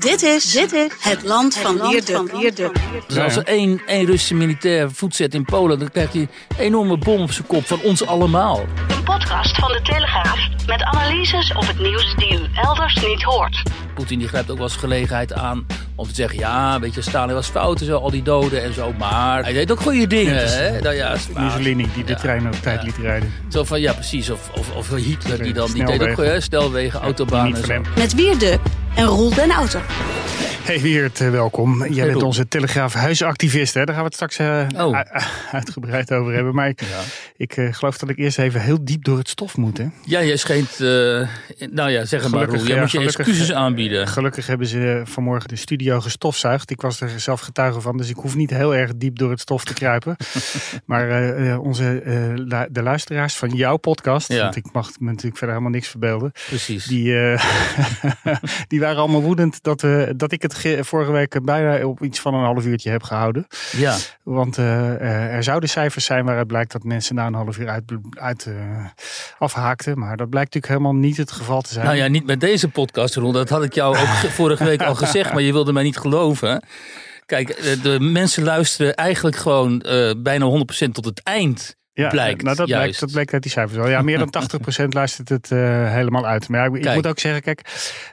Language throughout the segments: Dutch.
Dit is, dit is het land van Wierde. Dus als er één, één Russische militair voet zet in Polen, dan krijgt hij een enorme bom op zijn kop van ons allemaal. Een podcast van de Telegraaf met analyses op het nieuws die u elders niet hoort. Poetin die grijpt ook wel eens gelegenheid aan om te zeggen, ja, weet je, Stalin was fout en zo, al die doden en zo, maar hij deed ook goede dingen. Ja, het is, hè? Nou, ja, maar- Mussolini die de Ja. trein op tijd liet rijden. Zo van, ja precies, of, of, of Hitler die dan, die deed ook goede snelwegen, autobanen zo. Met Wierde en Roel den Outer. Hey Wiert, eh, welkom. Jij bent onze Telegraaf huisactivist. Hè? Daar gaan we het straks eh, Oh. uitgebreid over hebben. Maar ik, Ja. ik eh, geloof dat ik eerst even heel diep door het stof moet. Hè? Ja, jij schijnt, eh, nou ja, zeg maar Gelukkig, Roel, jij ja, moet je gelukkig, excuses aanbieden. Gelukkig hebben ze vanmorgen de studio gestofzuigd. Ik was er zelf getuige van, dus ik hoef niet heel erg diep door het stof te kruipen. maar eh, eh, onze, eh, de luisteraars van jouw podcast, Ja. want ik mag me natuurlijk verder helemaal niks verbeelden. Precies. Die, die waren allemaal woedend dat, we, dat ik het ge- vorige week bijna op iets van een half uurtje heb gehouden. Ja, Want er zouden cijfers zijn waaruit blijkt dat mensen na een half uur uit, uit, afhaakten. Maar dat blijkt natuurlijk helemaal niet het geval te zijn. nou ja, niet met deze podcast Roel, dat had ik jou ook ge- vorige week al gezegd, maar je wilde niet geloven. Kijk, eh, de mensen luisteren eigenlijk gewoon eh, bijna 100% tot het eind. Ja, blijkt nou, dat, juist. blijkt, dat blijkt uit die cijfers wel. Ja, meer dan 80% luistert het eh, helemaal uit. Maar ja, ik, moet ook zeggen, kijk,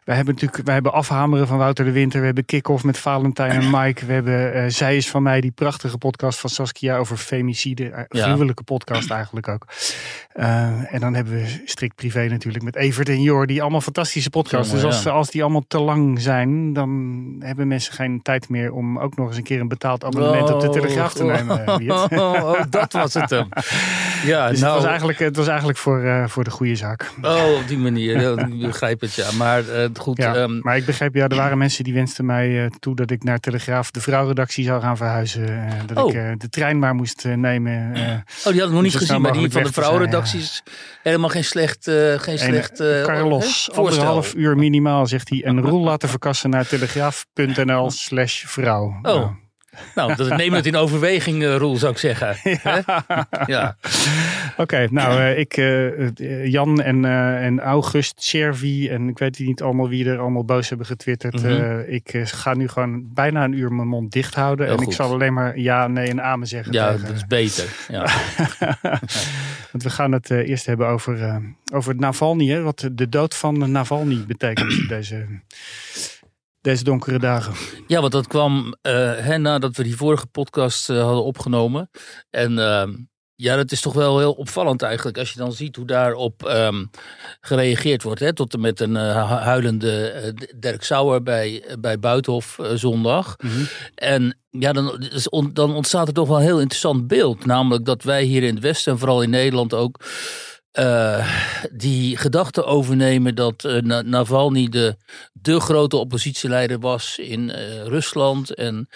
wij hebben natuurlijk wij hebben afhameren van Wouter de Winter. We hebben kick-off met Valentijn en Mike. We hebben eh, Zij is van mij, die prachtige podcast van Saskia over femicide. Eh, Ja. Gruwelijke podcast eigenlijk ook. En dan hebben we strikt privé natuurlijk met Evert en Jor. Die allemaal fantastische podcasts. Jongen, dus als, ja. als die allemaal te lang zijn, dan hebben mensen geen tijd meer om ook nog eens een keer een betaald abonnement op de Telegraaf te nemen. eh, Wiert. Oh, oh, dat was het hem. Ja, Dus nou, het was eigenlijk, het was eigenlijk voor, eh, voor de goede zaak. oh, op die manier. Ja, ik begrijp het, ja. Maar eh, goed, Ja, ehm, maar ik begreep, ja, er waren mensen die wensten mij eh, toe dat ik naar Telegraaf de vrouwredactie zou gaan verhuizen. dat Oh. ik eh, de trein maar moest nemen. oh, die had ik nog niet snel gezien. Maar die van de vrouwenredacties helemaal geen slecht, geen slecht eh, Carlos, anderhalf uur minimaal, zegt hij. En Roel laten verkassen naar telegraaf.nl slash vrouw. Oh. Nou, dat neem het in overweging, eh, Roel, zou ik zeggen. Hè? Ja. Oké, nou, eh, ik, eh, Jan en, en August, Chervi en ik weet niet allemaal wie er allemaal boos hebben getwitterd. Mhm. Ik ga nu gewoon bijna een uur mijn mond dicht houden. Heel en ik zal alleen maar ja, nee en amen zeggen. ja, tegen- dat is beter. Ja. Want we gaan het eerst hebben over, over Navalny. Hè, wat de dood van Navalny betekent deze, deze donkere dagen. Ja, want dat kwam hè, nadat we die vorige podcast eh, hadden opgenomen. En ehm, ja, dat is toch wel heel opvallend eigenlijk. Als je dan ziet hoe daarop ehm, gereageerd wordt. Hè, tot en met een eh, hu- huilende Dirk Sauer bij, bij Buitenhof zondag. En ja, dan, dan ontstaat er toch wel een heel interessant beeld. Namelijk dat wij hier in het Westen en vooral in Nederland ook. Eh, die gedachte overnemen dat eh, Na- Navalny de, de grote oppositieleider was in eh, Rusland. En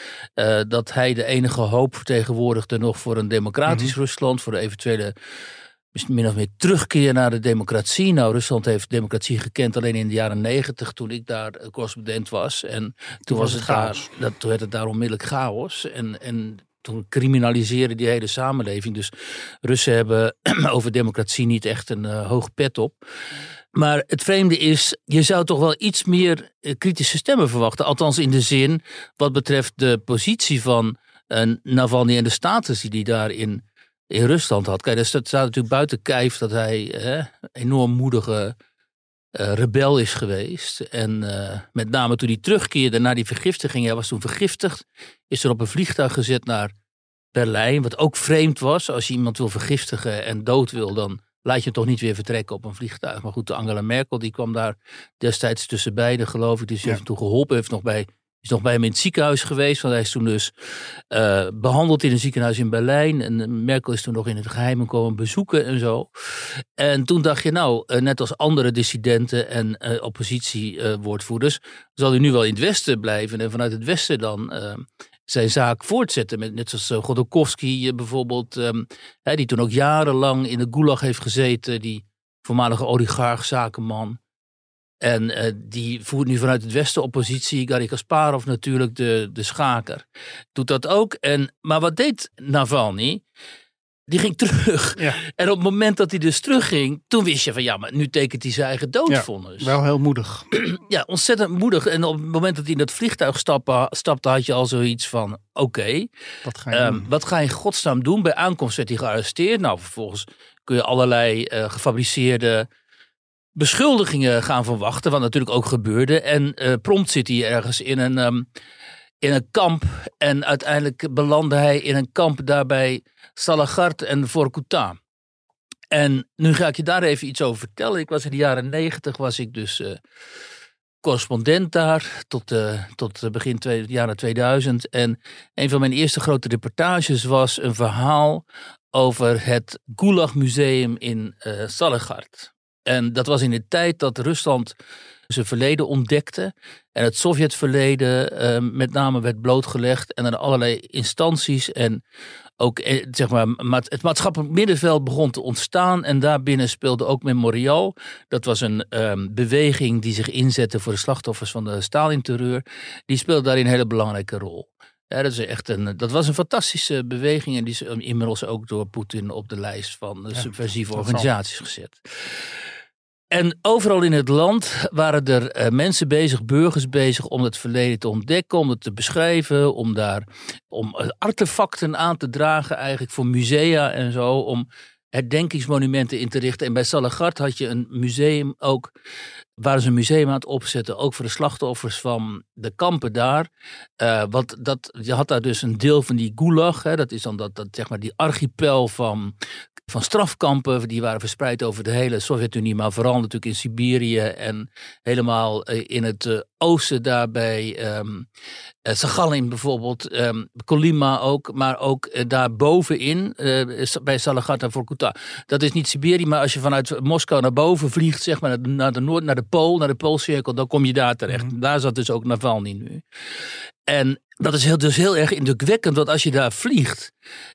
dat hij de enige hoop vertegenwoordigde nog voor een democratisch Rusland. Voor de eventuele min of meer terugkeer naar de democratie. Nou, Rusland heeft democratie gekend alleen in de jaren negentig toen ik daar correspondent was. En toen, was het, daar, dat, toen werd het daar onmiddellijk chaos. En, en toen criminaliseerde die hele samenleving. Dus Russen hebben over democratie niet echt een eh, hoog pet op. Maar het vreemde is, je zou toch wel iets meer eh, kritische stemmen verwachten. Althans in de zin wat betreft de positie van eh, Navalny en de status die hij daar in, Rusland had. Kijk, dat staat natuurlijk buiten kijf dat hij enorm moedige eh, rebel is geweest. En eh, met name toen hij terugkeerde naar die vergiftiging, hij was toen vergiftigd, is er op een vliegtuig gezet naar Berlijn. Wat ook vreemd was, als je iemand wil vergiftigen en dood wil, dan laat je hem toch niet weer vertrekken op een vliegtuig. Maar goed, Angela Merkel die kwam daar destijds tussen beiden, geloof ik. Dus die Ja. heeft hem toen geholpen, heeft nog bij is nog bij hem in het ziekenhuis geweest. Want hij is toen dus uh, behandeld in een ziekenhuis in Berlijn. En Merkel is toen nog in het geheim komen bezoeken en zo. En toen dacht je, nou, net als andere dissidenten en uh, oppositiewoordvoerders, zal hij nu wel in het Westen blijven. En vanuit het Westen dan zijn zaak voortzetten. Met, net zoals Godokowski bijvoorbeeld, hè, die toen ook jarenlang in de gulag heeft gezeten. Die voormalige oligarch, zakenman. En uh, die voert nu vanuit het Westen oppositie. Garry Kasparov natuurlijk, de, de schaker. Doet dat ook. En, maar wat deed Navalny? Die ging terug. Ja. En op het moment dat hij dus terugging, toen wist je van ja, maar nu tekent hij zijn eigen doodvonnis. Ja, wel heel moedig. ja, ontzettend moedig. En op het moment dat hij in dat vliegtuig stapte, stapte had je al zoiets van oké. wat, ga je um, wat ga je in godsnaam doen? Bij aankomst werd hij gearresteerd. Nou, vervolgens kun je allerlei uh, gefabriceerde beschuldigingen gaan verwachten. Wat natuurlijk ook gebeurde. En uh, prompt zit hij ergens in een, um, in een kamp. En uiteindelijk belandde hij in een kamp daarbij Salagart en Vorkuta. En nu ga ik je daar even iets over vertellen. Ik was in de jaren negentig, was ik dus uh, correspondent daar tot, uh, tot begin twee, jaren 2000. En een van mijn eerste grote reportages was een verhaal over het Gulag Museum in uh. En dat was in de tijd dat Rusland zijn verleden ontdekte. En het Sovjetverleden uh, met name werd blootgelegd. En er allerlei instanties en ook eh, zeg maar, het maatschappelijk middenveld begon te ontstaan. En daarbinnen speelde ook Memorial. Dat was een um, beweging die zich inzette voor de slachtoffers van de Stalin-terreur. Die speelde daarin een hele belangrijke rol. Ja, dat, is echt een, dat was een fantastische beweging. En die is inmiddels ook door Poetin op de lijst van de subversieve organisaties gezet. En overal in het land waren er uh, mensen bezig, burgers bezig om het verleden te ontdekken, om het te beschrijven, om daar om artefacten aan te dragen, eigenlijk voor musea en zo, om herdenkingsmonumenten in te richten. En bij Salagart had je een museum ook, waren ze een museum aan het opzetten, ook voor de slachtoffers van de kampen daar. Uh, want dat, je had daar dus een deel van die gulag, hè, dat is dan dat, zeg maar die archipel van van strafkampen. Die waren verspreid over de hele Sovjet-Unie, maar vooral natuurlijk in Siberië en helemaal eh, in het eh, oosten daarbij. Um, uh, bijvoorbeeld, um, Kolima ook, maar ook uh, daar bovenin uh, bij Salagat en Vorkuta. Dat is niet Siberië, maar als je vanuit Moskou naar boven vliegt, zeg maar naar de noord, naar de Pool, naar de Poolcirkel, dan kom je daar terecht. Mm -hmm. Daar zat dus ook Navalny nu. En dat is heel, dus heel erg indrukwekkend, want als je daar vliegt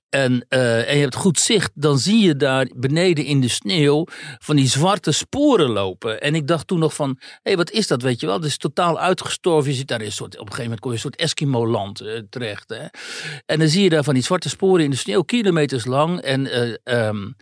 en, uh, en je hebt goed zicht, dan zie je daar beneden in de sneeuw van die zwarte sporen lopen. En ik dacht toen nog van, hé, hey, wat is dat, weet je wel? Het is totaal uitgestorven. Je zit daar in een soort, op een gegeven moment kom je een soort Eskimo-land uh, terecht. Hè? En dan zie je daar van die zwarte sporen in de sneeuw, kilometers lang. En uh, um,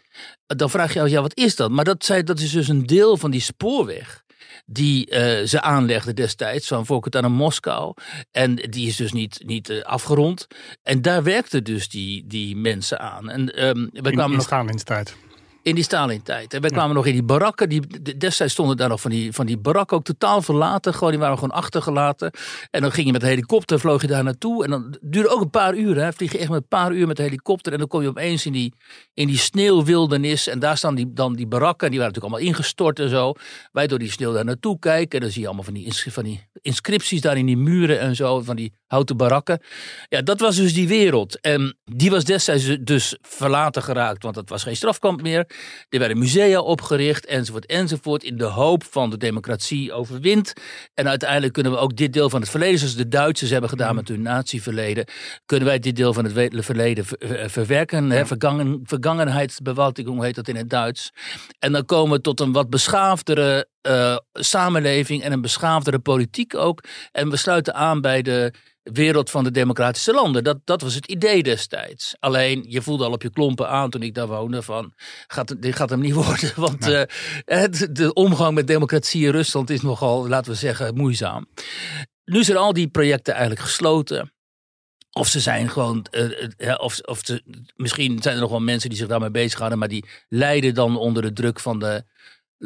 dan vraag je je, ja, wat is dat? Maar dat, zei, dat is dus een deel van die spoorweg die uh, ze aanlegden destijds, van Vorkut naar Moskou. En die is dus niet, niet uh, afgerond. En daar werkten dus die, die mensen aan. En, um, we in, kwamen in nog, tijd. In die Stalin-tijd. En wij kwamen nog in die barakken. Die, destijds stonden daar nog van die, van die barakken ook totaal verlaten. Gewoon, die waren gewoon achtergelaten. En dan ging je met de helikopter, vloog je daar naartoe. En dan duurde ook een paar uur. Hè. Vlieg je echt met een paar uur met de helikopter. En dan kom je opeens in die, in die sneeuwwildernis. En daar staan die, dan die barakken. Die waren natuurlijk allemaal ingestort en zo. Wij door die sneeuw daar naartoe kijken. En dan zie je allemaal van die, van die inscripties daar in die muren en zo. Van die houten barakken. Ja, dat was dus die wereld. En die was destijds dus verlaten geraakt. Want het was geen strafkamp meer. Er werden musea opgericht, enzovoort, enzovoort. In de hoop van de democratie overwint. En uiteindelijk kunnen we ook dit deel van het verleden, zoals de Duitsers hebben gedaan mm. met hun natieverleden, kunnen wij dit deel van het verleden verwerken. Ja. Vergangen, vergangenheidsbewaltiging heet dat in het Duits. En dan komen we tot een wat beschaafdere uh, samenleving en een beschaafdere politiek ook. En we sluiten aan bij de wereld van de democratische landen. Dat, dat was het idee destijds. Alleen, je voelde al op je klompen aan toen ik daar woonde van, gaat, dit gaat hem niet worden. Want ja. uh, de omgang met democratie in Rusland is nogal, laten we zeggen, moeizaam. Nu zijn al die projecten eigenlijk gesloten. Of ze zijn gewoon, uh, of, of ze, misschien zijn er nog wel mensen die zich daarmee bezighouden, maar die lijden dan onder de druk van de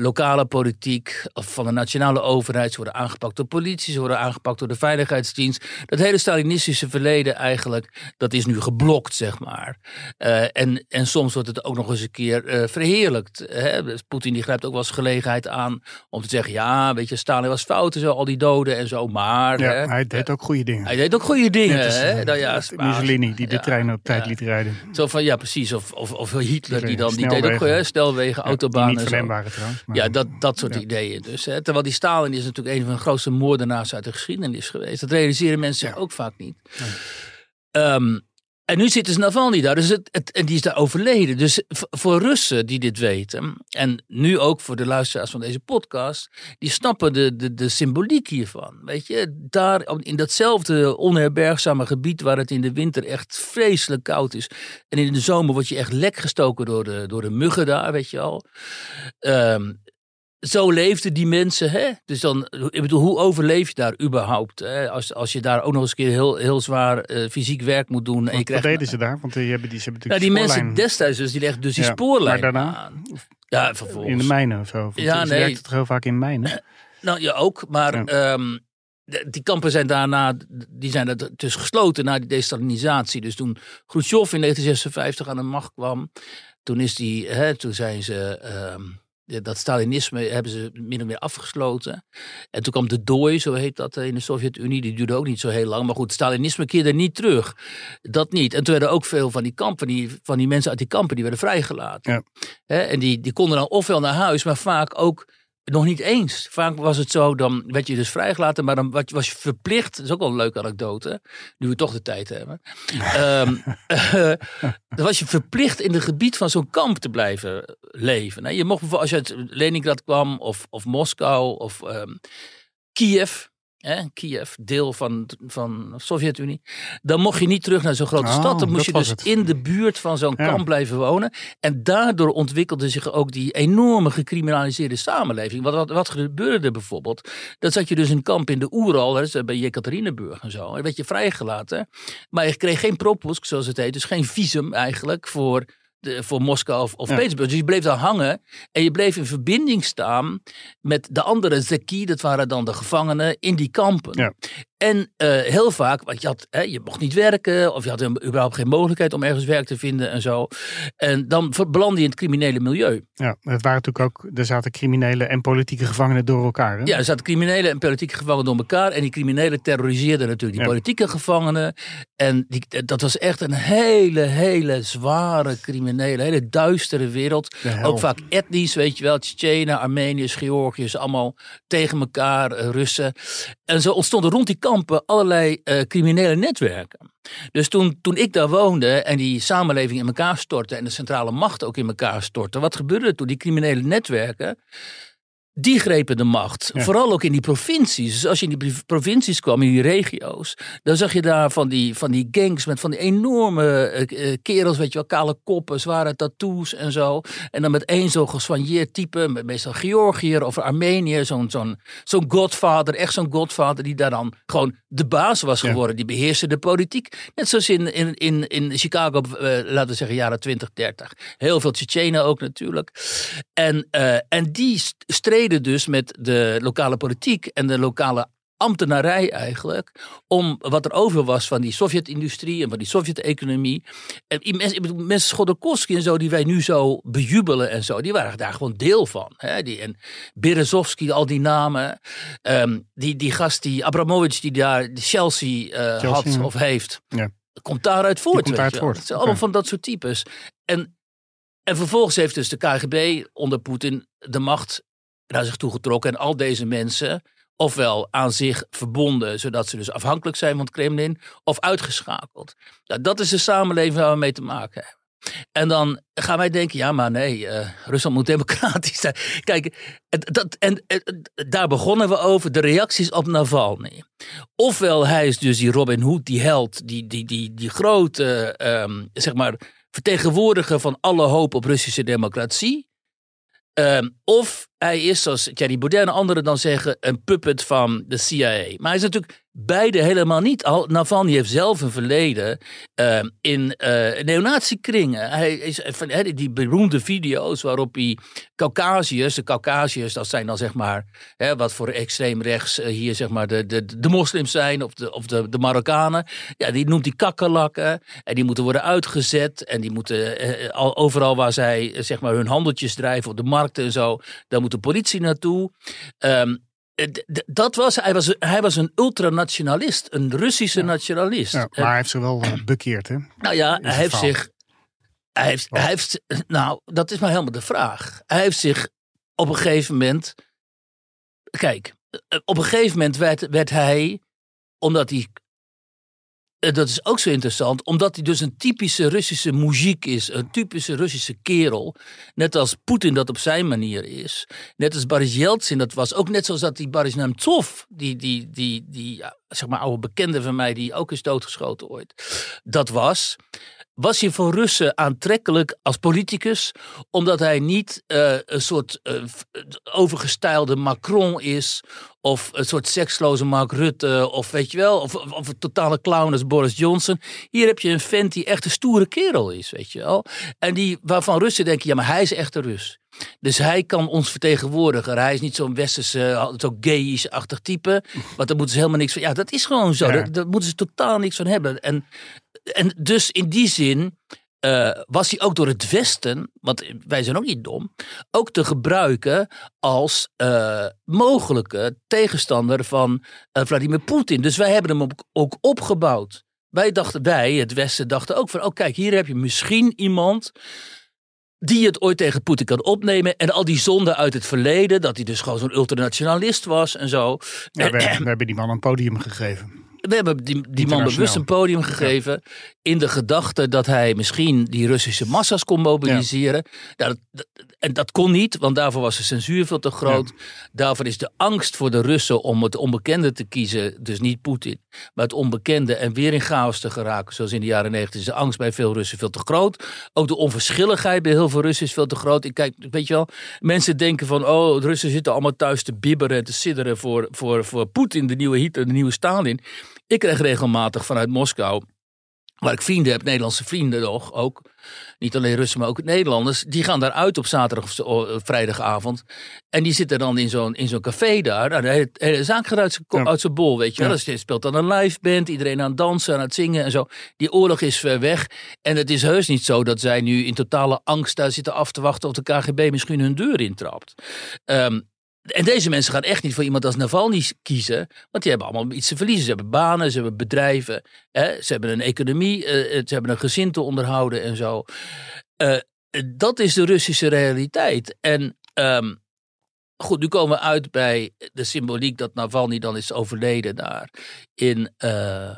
lokale politiek of van de nationale overheid. Ze worden aangepakt door politie, ze worden aangepakt door de veiligheidsdienst. Dat hele Stalinistische verleden eigenlijk, dat is nu geblokt, zeg maar. Uh, en, en soms wordt het ook nog eens een keer uh, verheerlijkt. Hè? Dus Poetin die grijpt ook wel eens gelegenheid aan om te zeggen, ja, weet je, Stalin was fout en zo, al die doden en zo, maar... Ja, hè, hij deed ook goede dingen. hij deed ook goede dingen. Als, hè? eh, Nou ja. Mussolini, die de Ja, trein op tijd ja. liet rijden. Zo van, ja precies. Of, of, of Hitler, die, dan, die deed ook hè, snelwegen, Ja, autobanen. Die niet waren trouwens. Maar- Ja, dat, dat soort Ja. ideeën dus. Hè. Terwijl die Stalin is natuurlijk een van de grootste moordenaars uit de geschiedenis geweest. Dat realiseren mensen ook vaak niet. Ehm, en nu zit dus Navalny daar, dus het, en die is daar overleden. Dus voor Russen die dit weten, en nu ook voor de luisteraars van deze podcast, die snappen de, de, de symboliek hiervan. Weet je, daar in datzelfde onherbergzame gebied waar het in de winter echt vreselijk koud is. En in de zomer word je echt lek gestoken door de, door de muggen daar, weet je al. Ehm, zo leefden die mensen, hè? Dus dan, ik bedoel, hoe overleef je daar überhaupt? Hè? Als, als je daar ook nog eens een keer heel, heel zwaar eh, fysiek werk moet doen. En je wat deden ze daar? Want die hebben, die, ze hebben nou, die natuurlijk mensen spoorlijn destijds dus, die legden dus die Ja, spoorlijn maar daarna? aan. Ja, vervolgens. in de mijnen of zo. Want Ja, nee. werkten toch heel vaak in mijnen? Nou ja, ook. Maar Ja. ehm, die kampen zijn daarna, die zijn er dus gesloten na die destalinisatie. Dus toen Khrushchev in 1956 aan de macht kwam, toen is die, hè, toen zijn ze, ehm, dat Stalinisme hebben ze min of meer afgesloten. En toen kwam de dooi, zo heet dat eh, in de Sovjet-Unie. Die duurde ook niet zo heel lang. Maar goed, Stalinisme keerde niet terug. Dat niet. En toen werden ook veel van die kampen, die, van die mensen uit die kampen, die werden vrijgelaten. Ja. En die, die konden dan ofwel naar huis, maar vaak ook nog niet eens. Vaak was het zo, dan werd je dus vrijgelaten, maar dan was je verplicht. Dat is ook wel een leuke anekdote, nu we toch de tijd hebben. Ehm, eh, dan was je verplicht in het gebied van zo'n kamp te blijven leven. Nou, je mocht bijvoorbeeld, als je uit Leningrad kwam, of, of Moskou, of ehm, Kiev. Hè, Kiev, deel van, van de Sovjet-Unie. Dan mocht je niet terug naar zo'n grote Oh, stad. Dan moest je dus het. in de buurt van zo'n Ja. kamp blijven wonen. En daardoor ontwikkelde zich ook die enorme gecriminaliseerde samenleving. Wat, wat, wat gebeurde er bijvoorbeeld? Dat zat je dus in een kamp in de Oeral, hè, dus bij Jekaterinburg en zo. En werd je vrijgelaten. Maar je kreeg geen propusk, zoals het heet. Dus geen visum eigenlijk voor, de, voor Moskou of, of Ja. Petersburg. Dus je bleef daar hangen. En je bleef in verbinding staan met de andere Zeki. Dat waren dan de gevangenen in die kampen. Ja. En eh, heel vaak, want je, had, hè, je mocht niet werken. Of je had überhaupt geen mogelijkheid om ergens werk te vinden en zo. En dan belandde je in het criminele milieu. Ja, het waren natuurlijk ook, er zaten criminelen en politieke gevangenen door elkaar. Hè? Ja, er zaten criminelen en politieke gevangenen door elkaar. En die criminelen terroriseerden natuurlijk die Ja. politieke gevangenen. En die, dat was echt een hele, hele zware criminele, hele duistere wereld. Ook vaak etnisch, weet je wel. Tsjetsjenen, Armeniërs, Georgiërs, allemaal tegen elkaar, eh, Russen. En zo ontstonden rond die kampen allerlei eh, criminele netwerken. Dus toen, toen ik daar woonde en die samenleving in elkaar stortte en de centrale macht ook in elkaar stortte, wat gebeurde toen? Die criminele netwerken, die grepen de macht. Ja. Vooral ook in die provincies. Dus als je in die provincies kwam, in die regio's, dan zag je daar van die, van die gangs met van die enorme eh, eh, kerels, weet je wel, kale koppen, zware tattoos en zo. En dan met één zo'n gesoigneerd type, met meestal Georgiër of Armenië, zo'n zo'n zo'n godvader, echt zo'n godvader, die daar dan gewoon de baas was Ja. geworden. Die beheerste de politiek. Net zoals in, in, in, in Chicago, eh, laten we zeggen, jaren 20, 30. Heel veel Tsjetsjenen ook natuurlijk. En, eh, en die st- streden dus met de lokale politiek en de lokale ambtenarij eigenlijk. Om wat er over was van die Sovjet-industrie en van die Sovjet-economie. Mensen, mensen Schodorkovsky en zo, die wij nu zo bejubelen en zo, die waren daar gewoon deel van. Hè? Die, en Berezovsky, al die namen. Ehm, die, die gast, die Abramovich, die daar de Chelsea, eh, Chelsea, had ja. of heeft. Ja. Komt daaruit voort. komt daaruit voort. Het zijn allemaal van dat soort types. En, en vervolgens heeft dus de KGB onder Poetin de macht naar zich toegetrokken. En al deze mensen ofwel aan zich verbonden, zodat ze dus afhankelijk zijn van het Kremlin, of uitgeschakeld. Nou, dat is de samenleving waar we mee te maken hebben. En dan gaan wij denken, ja maar nee, eh, Rusland moet democratisch zijn. Kijk, dat, en, en, daar begonnen we over, de reacties op Navalny. Ofwel hij is dus die Robin Hood, die held, die, die, die, die grote, ehm, zeg maar, vertegenwoordiger van alle hoop op Russische democratie. Ehm, of hij is, zoals Thierry Baudet en anderen dan zeggen, een puppet van de CIA. Maar hij is natuurlijk beide helemaal niet. Al, Navalny heeft zelf een verleden uh, in uh, neonazi-kringen. Hij is van die beroemde video's waarop hij Caucasiërs, de Caucasiërs, dat zijn dan zeg maar, wat voor extreem rechts uh, hier zeg maar de, de, de moslims zijn of de, of de, de Marokkanen. Ja, die noemt hij kakkelakken en die moeten worden uitgezet en die moeten al, overal waar zij zeg maar hun handeltjes drijven op de markten en zo, daar moet de politie naartoe. Um, dat was, hij, was, hij was een ultranationalist, een Russische nationalist. Ja, maar hij heeft zich wel bekeerd, hè? Nou ja, hij heeft zich. Hij heeft, hij heeft, nou, dat is maar helemaal de vraag. Hij heeft zich op een gegeven moment. Kijk, op een gegeven moment werd, werd hij, omdat hij eh, dat is ook zo interessant, omdat hij dus een typische Russische muziek is. Een typische Russische kerel. Net als Poetin dat op zijn manier is. Net als Boris Yeltsin dat was. Ook net zoals dat die Boris Nemtsov, die, die, die, die zeg maar oude bekende van mij, die ook is doodgeschoten ooit. Dat was was hij voor Russen aantrekkelijk als politicus, omdat hij niet uh, een soort uh, overgestylde Macron is, of een soort seksloze Mark Rutte, of weet je wel, of, of een totale clown als Boris Johnson. Hier heb je een vent die echt een stoere kerel is, weet je wel. En die, waarvan Russen denken, ja, maar hij is echt een Rus. Dus hij kan ons vertegenwoordigen. Hij is niet zo'n westerse, zo gayish-achtig type. Want daar moeten ze helemaal niks van. Ja, dat is gewoon zo. Daar, daar, moeten ze totaal niks van hebben. En en dus in die zin uh, was hij ook door het Westen, want wij zijn ook niet dom, ook te gebruiken als uh, mogelijke tegenstander van uh, Vladimir Poetin. Dus wij hebben hem ook, ook opgebouwd. Wij dachten, wij, het Westen, dachten ook van, oh kijk, hier heb je misschien iemand die het ooit tegen Poetin kan opnemen. En al die zonden uit het verleden, dat hij dus gewoon zo'n ultranationalist was en zo. Ja, we, we hebben die man een podium gegeven. We hebben die, die man bewust een podium gegeven. In de gedachte dat hij misschien die Russische massa's kon mobiliseren. Ja. Nou, dat, en dat kon niet, want daarvoor was de censuur veel te groot. Daarvoor is de angst voor de Russen om het onbekende te kiezen, dus niet Poetin, maar het onbekende en weer in chaos te geraken. Zoals in de jaren negentig is de angst bij veel Russen veel te groot. Ook de onverschilligheid bij heel veel Russen is veel te groot. Ik kijk, weet je wel, mensen denken van, oh, de Russen zitten allemaal thuis te bibberen en te sidderen voor, voor, voor Poetin, de nieuwe Hitler, de nieuwe Stalin. Ik krijg regelmatig vanuit Moskou, waar ik vrienden heb, Nederlandse vrienden nog ook. Niet alleen Russen, maar ook Nederlanders. Die gaan daar uit op zaterdag of eh, vrijdagavond. En die zitten dan in zo'n, in zo'n café daar. Nou, de hele, hele zaak gaat uit zijn, uit zijn bol, weet je wel. Ja. speelt dan een live band. Iedereen aan het dansen, aan het zingen en zo. Die oorlog is ver weg. En het is heus niet zo dat zij nu in totale angst daar zitten af te wachten... of de KGB misschien hun deur intrapt. Um, en deze mensen gaan echt niet voor iemand als Navalny kiezen. Want die hebben allemaal iets te verliezen. Ze hebben banen, ze hebben bedrijven. Hè, ze hebben een economie. Uh, ze hebben een gezin te onderhouden en zo. Uh, dat is de Russische realiteit. En um, goed, nu komen we uit bij de symboliek dat Navalny dan is overleden daar. In, uh,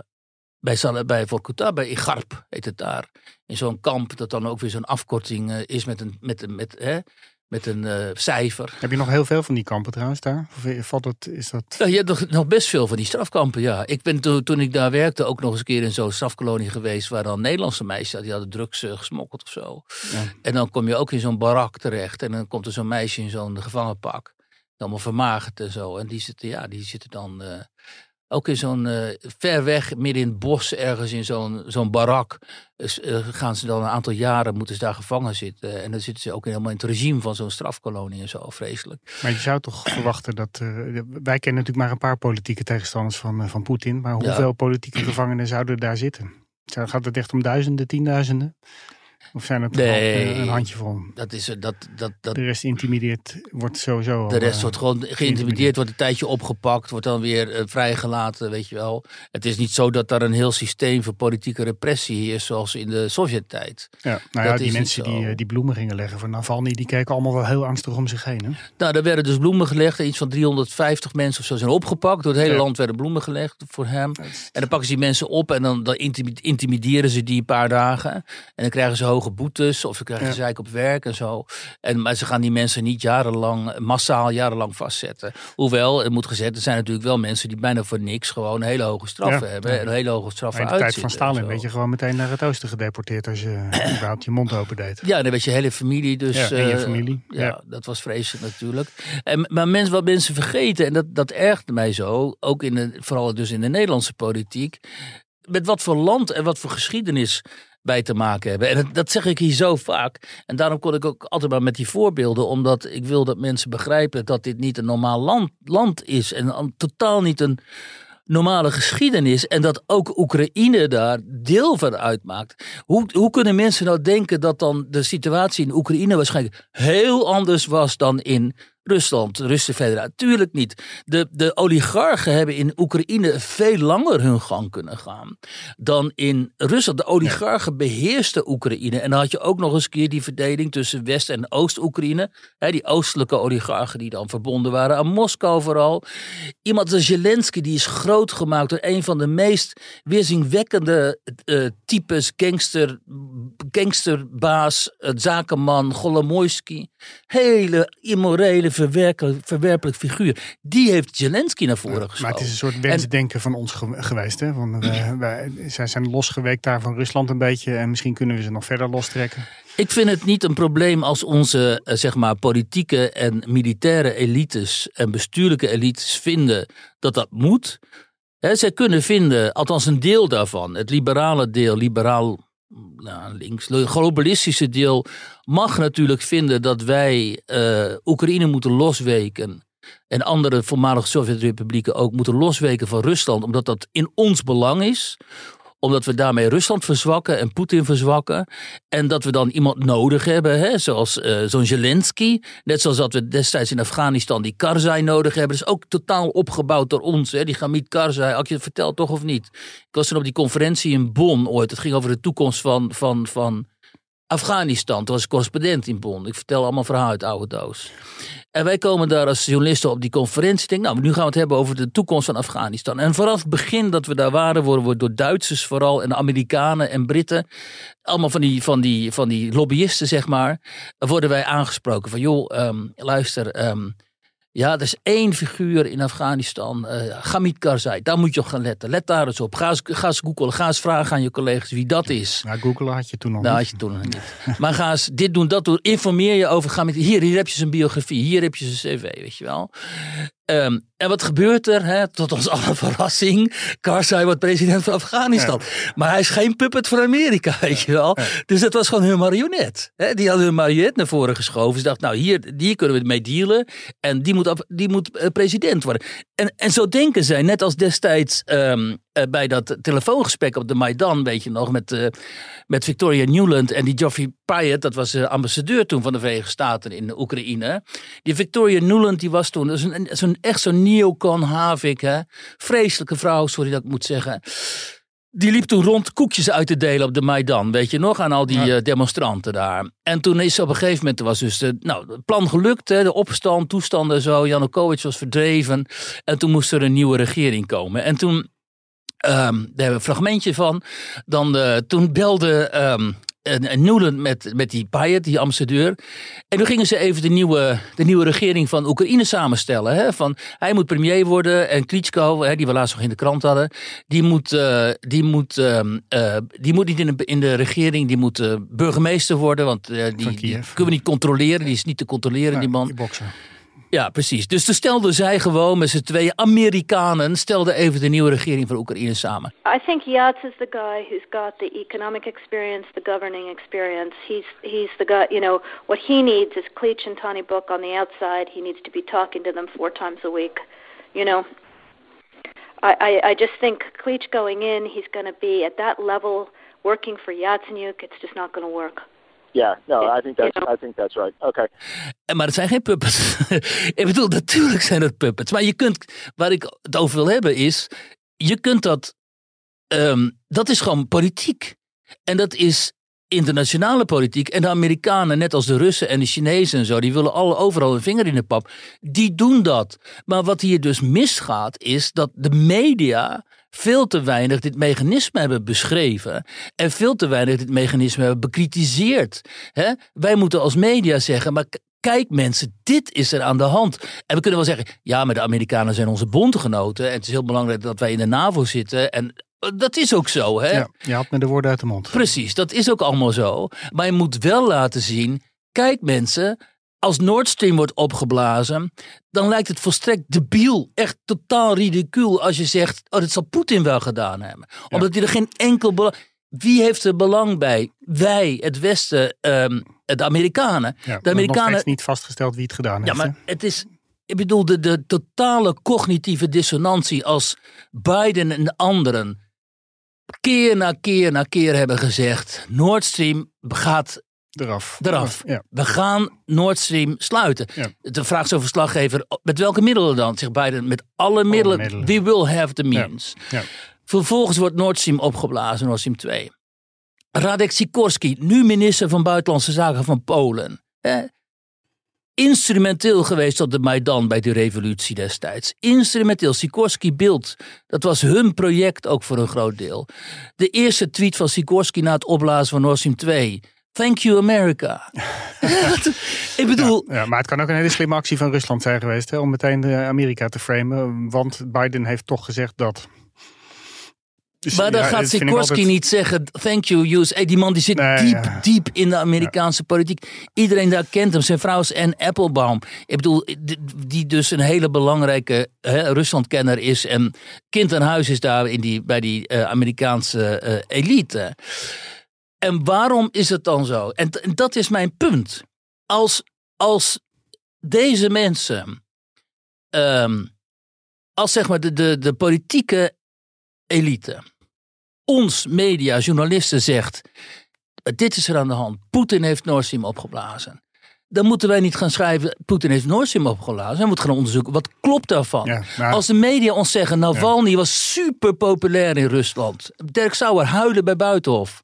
bij, bij Vorkuta, bij Igarp heet het daar. In zo'n kamp dat dan ook weer zo'n afkorting is met een... Met, met, hè, met een uh, cijfer. Heb je nog heel veel van die kampen trouwens daar? Of valt het, is dat... Ja, je hebt nog, nog best veel van die strafkampen, ja. Ik ben to, toen ik daar werkte ook nog eens een keer in zo'n strafkolonie geweest... waar dan Nederlandse meisjes, die hadden drugs uh, gesmokkeld of zo. Ja. En dan kom je ook in zo'n barak terecht. En dan komt er zo'n meisje in zo'n gevangenpak. Allemaal vermagerd en zo. En die zitten, ja, die zitten dan... Uh, ook in zo'n uh, ver weg, midden in het bos, ergens in zo'n zo'n barak, uh, gaan ze dan een aantal jaren, moeten ze daar gevangen zitten. En dan zitten ze ook helemaal in het regime van zo'n strafkolonie en zo, vreselijk. Maar je zou toch verwachten dat, uh, wij kennen natuurlijk maar een paar politieke tegenstanders van, van Poetin, maar hoeveel ja. politieke gevangenen zouden daar zitten? Gaat het echt om duizenden, tienduizenden? Of zijn het nee, een handjevol? Dat is, dat, dat, dat, de rest intimideert, wordt sowieso. De rest wordt gewoon geïntimideerd, wordt een tijdje opgepakt, wordt dan weer uh, vrijgelaten, weet je wel. Het is niet zo dat daar een heel systeem voor politieke repressie is, zoals in de Sovjet-tijd. Ja, nou ja, die mensen die, die bloemen gingen leggen voor Navalny, die keken allemaal wel heel angstig om zich heen. Hè? Nou, er werden dus bloemen gelegd. Iets van 350 mensen of zo zijn opgepakt. Door het hele ja. land werden bloemen gelegd voor hem. En dan pakken ze die mensen op en dan, dan intimideren ze die een paar dagen. En dan krijgen ze hoge boetes of ze krijgen ja. zeik op werk en zo. En, maar ze gaan die mensen niet jarenlang, massaal jarenlang vastzetten. Hoewel, het moet gezegd, er zijn natuurlijk wel mensen die bijna voor niks gewoon hele hoge straffen hebben. En hele hoge straffen uit. In de tijd van Stalin werd je gewoon meteen naar het oosten gedeporteerd als je überhaupt je mond open deed. Ja, dan werd je hele familie dus. Ja, en je familie. ja, dat was vreselijk natuurlijk. En, maar mensen, wat mensen vergeten, en dat, dat ergde mij zo, ook in de, vooral dus in de Nederlandse politiek, met wat voor land en wat voor geschiedenis bij te maken hebben. En dat zeg ik hier zo vaak. En daarom kon ik ook altijd maar met die voorbeelden, omdat ik wil dat mensen begrijpen dat dit niet een normaal land, land is en totaal niet een normale geschiedenis en dat ook Oekraïne daar deel van uitmaakt. Hoe, hoe kunnen mensen nou denken dat dan de situatie in Oekraïne waarschijnlijk heel anders was dan in Rusland, de Russische Federatie. Tuurlijk niet. De, de oligarchen hebben in Oekraïne veel langer hun gang kunnen gaan dan in Rusland. De oligarchen beheersten Oekraïne. En dan had je ook nog eens keer die verdeling tussen West- en Oost-Oekraïne. Die oostelijke oligarchen die dan verbonden waren aan Moskou vooral. Iemand als Zelensky die is groot gemaakt door een van de meest weerzinwekkende uh, types gangster, gangsterbaas, uh, zakenman, Golomoisky. Hele immorele verwerpelijk, figuur. Die heeft Zelensky naar voren geschoven. Maar het is een soort wensdenken van ons geweest. Hè? Want wij, wij, zij zijn losgeweekt daar van Rusland een beetje. En misschien kunnen we ze nog verder lostrekken. Ik vind het niet een probleem als onze eh, zeg maar, politieke en militaire elites en bestuurlijke elites vinden dat dat moet. He, zij kunnen vinden, althans een deel daarvan, het liberale deel, liberaal nou, links, globalistische deel mag natuurlijk vinden dat wij uh, Oekraïne moeten losweken. En andere voormalige Sovjet-republieken ook moeten losweken van Rusland, omdat dat in ons belang is omdat we daarmee Rusland verzwakken en Poetin verzwakken. En dat we dan iemand nodig hebben, hè, zoals uh, zo'n Zelensky. Net zoals dat we destijds in Afghanistan die Karzai nodig hebben. Dat is ook totaal opgebouwd door ons. Hè, die Hamid Karzai, had je het toch of niet? Ik was toen op die conferentie in Bonn ooit. Het ging over de toekomst van, van, van Afghanistan. Toen was ik correspondent in Bonn. Ik vertel allemaal verhalen uit oude doos. En wij komen daar als journalisten op die conferentie. Denk, nou, nu gaan we het hebben over de toekomst van Afghanistan. En vanaf het begin dat we daar waren, worden we door Duitsers vooral en Amerikanen en Britten, allemaal van die, van die, van die lobbyisten, zeg maar, worden wij aangesproken van, joh, um, luister, um, ja, er is één figuur in Afghanistan, uh, Hamid Karzai. Daar moet je op gaan letten. Let daar eens op. Ga eens, ga eens googlen. Ga eens vragen aan je collega's wie dat is. Ja, googlen had je toen nog nou, niet. had je toen nog niet. maar ga eens dit doen, dat doen. Informeer je over Hamid. Hier, hier heb je zijn biografie. Hier heb je zijn cv, weet je wel. Um, en wat gebeurt er? Hè? Tot ons alle verrassing. Karzai wordt president van Afghanistan. Ja. Maar hij is geen puppet van Amerika, weet je wel. Ja. Dus dat was gewoon hun marionet. Hè? Die hadden hun marionet naar voren geschoven. Ze dachten, nou hier, hier kunnen we mee dealen. En die moet, die moet uh, president worden. En, en zo denken zij, net als destijds um, uh, bij dat telefoongesprek op de Maidan, weet je nog, met, uh, met Victoria Newland en die Geoffrey Pyatt, dat was de ambassadeur toen van de Verenigde Staten in de Oekraïne. Die Victoria Newland, die was toen zo'n zo echt zo'n neocon Havik, hè. Vreselijke vrouw, sorry dat ik moet zeggen. Die liep toen rond koekjes uit te delen op de Maidan, weet je nog, aan al die ja. uh, demonstranten daar. En toen is op een gegeven moment, was dus de, nou, het plan gelukt, hè, de opstand, toestanden en zo. Janukovic was verdreven en toen moest er een nieuwe regering komen. En toen, um, daar hebben we een fragmentje van, dan, uh, toen belde um, en Newland met, met die Payet, die ambassadeur. En toen gingen ze even de nieuwe, de nieuwe regering van Oekraïne samenstellen. Hè? Van, hij moet premier worden en Klitschko, hè, die we laatst nog in de krant hadden, die moet, uh, die moet, uh, uh, die moet niet in de, in de regering, die moet burgemeester worden. Want die, die, kunnen we niet controleren, die is niet te controleren, ja, die man. Die boksen. Ja, precies. Dus toen stelden zij gewoon met z'n twee Amerikanen, stelden even de nieuwe regering van Oekraïne samen. I think Yats is the guy who's got the economic experience, the governing experience. He's he's the guy, you know, what he needs is Klitsch and Tony Book on the outside. He needs to be talking to them four times a week. You know, I, I, I just think Klitsch going in, he's going to be at that level working for Yatsenyuk. It's just not going to work. Yeah, no, I think that's I think that's right. Okay. Maar het zijn geen puppets. ik bedoel, natuurlijk zijn het puppets. Maar je kunt, waar ik het over wil hebben is, je kunt dat, um, dat is gewoon politiek. En dat is internationale politiek. En de Amerikanen, net als de Russen en de Chinezen en zo, die willen alle, overal een vinger in de pap. Die doen dat. Maar wat hier dus misgaat, is dat de media veel te weinig dit mechanisme hebben beschreven. En veel te weinig dit mechanisme hebben bekritiseerd. Hè? Wij moeten als media zeggen, maar kijk mensen, dit is er aan de hand. En we kunnen wel zeggen, ja, maar de Amerikanen zijn onze bondgenoten. En het is heel belangrijk dat wij in de NAVO zitten. En eh, dat is ook zo, hè? Ja, je had me de woorden uit de mond. Precies, dat is ook allemaal zo. Maar je moet wel laten zien, kijk mensen, als Nord Stream wordt opgeblazen, dan lijkt het volstrekt debiel, echt totaal ridicuul als je zegt, oh, dat zal Poetin wel gedaan hebben. Omdat hij er geen enkel belang... Wie heeft er belang bij? Wij, het Westen, um, de Amerikanen. Ja, de Amerikanen. is niet vastgesteld wie het gedaan heeft. Ja, maar het is. Ik bedoel, de, de totale cognitieve dissonantie als Biden en de anderen keer na keer na keer hebben gezegd: Nord Stream gaat Eraf. Eraf. Ja. We gaan Nord Stream sluiten. Ja. De vraagt zo'n verslaggever, met welke middelen dan? Zegt Biden, met alle middelen. middelen. We will have the means. Ja. Vervolgens wordt Nord Stream opgeblazen, Nord Stream 2. Radek Sikorski, nu minister van Buitenlandse Zaken van Polen. instrumenteel geweest tot de Maidan bij de revolutie destijds. Instrumenteel. Sikorski Beeld, dat was hun project ook voor een groot deel. De eerste tweet van Sikorski na het opblazen van Nord Stream 2. Thank you America. ik bedoel... Ja, maar het kan ook een hele slimme actie van Rusland zijn geweest... Hè, om meteen Amerika te framen. Want Biden heeft toch gezegd dat dus, maar dan gaat Sikorski niet zeggen, thank you USA. Die man die zit diep, diep in de Amerikaanse politiek. Iedereen daar kent hem. Zijn vrouw is Anne Applebaum. Ik bedoel, die dus een hele belangrijke Ruslandkenner is. En kind aan huis is daar in die, bij die uh, Amerikaanse uh, elite. En waarom is het dan zo? En, en dat is mijn punt. Als, als deze mensen... Um, als zeg maar de, de, de politieke elite ons media, journalisten zegt: dit is er aan de hand. Poetin heeft Nord Stream opgeblazen. Dan moeten wij niet gaan schrijven, Poetin heeft Nord Stream opgeblazen. We moeten gaan onderzoeken, wat klopt daarvan? Als de media ons zeggen, Navalny was super populair in Rusland. Dirk Sauer huilen bij Buitenhof.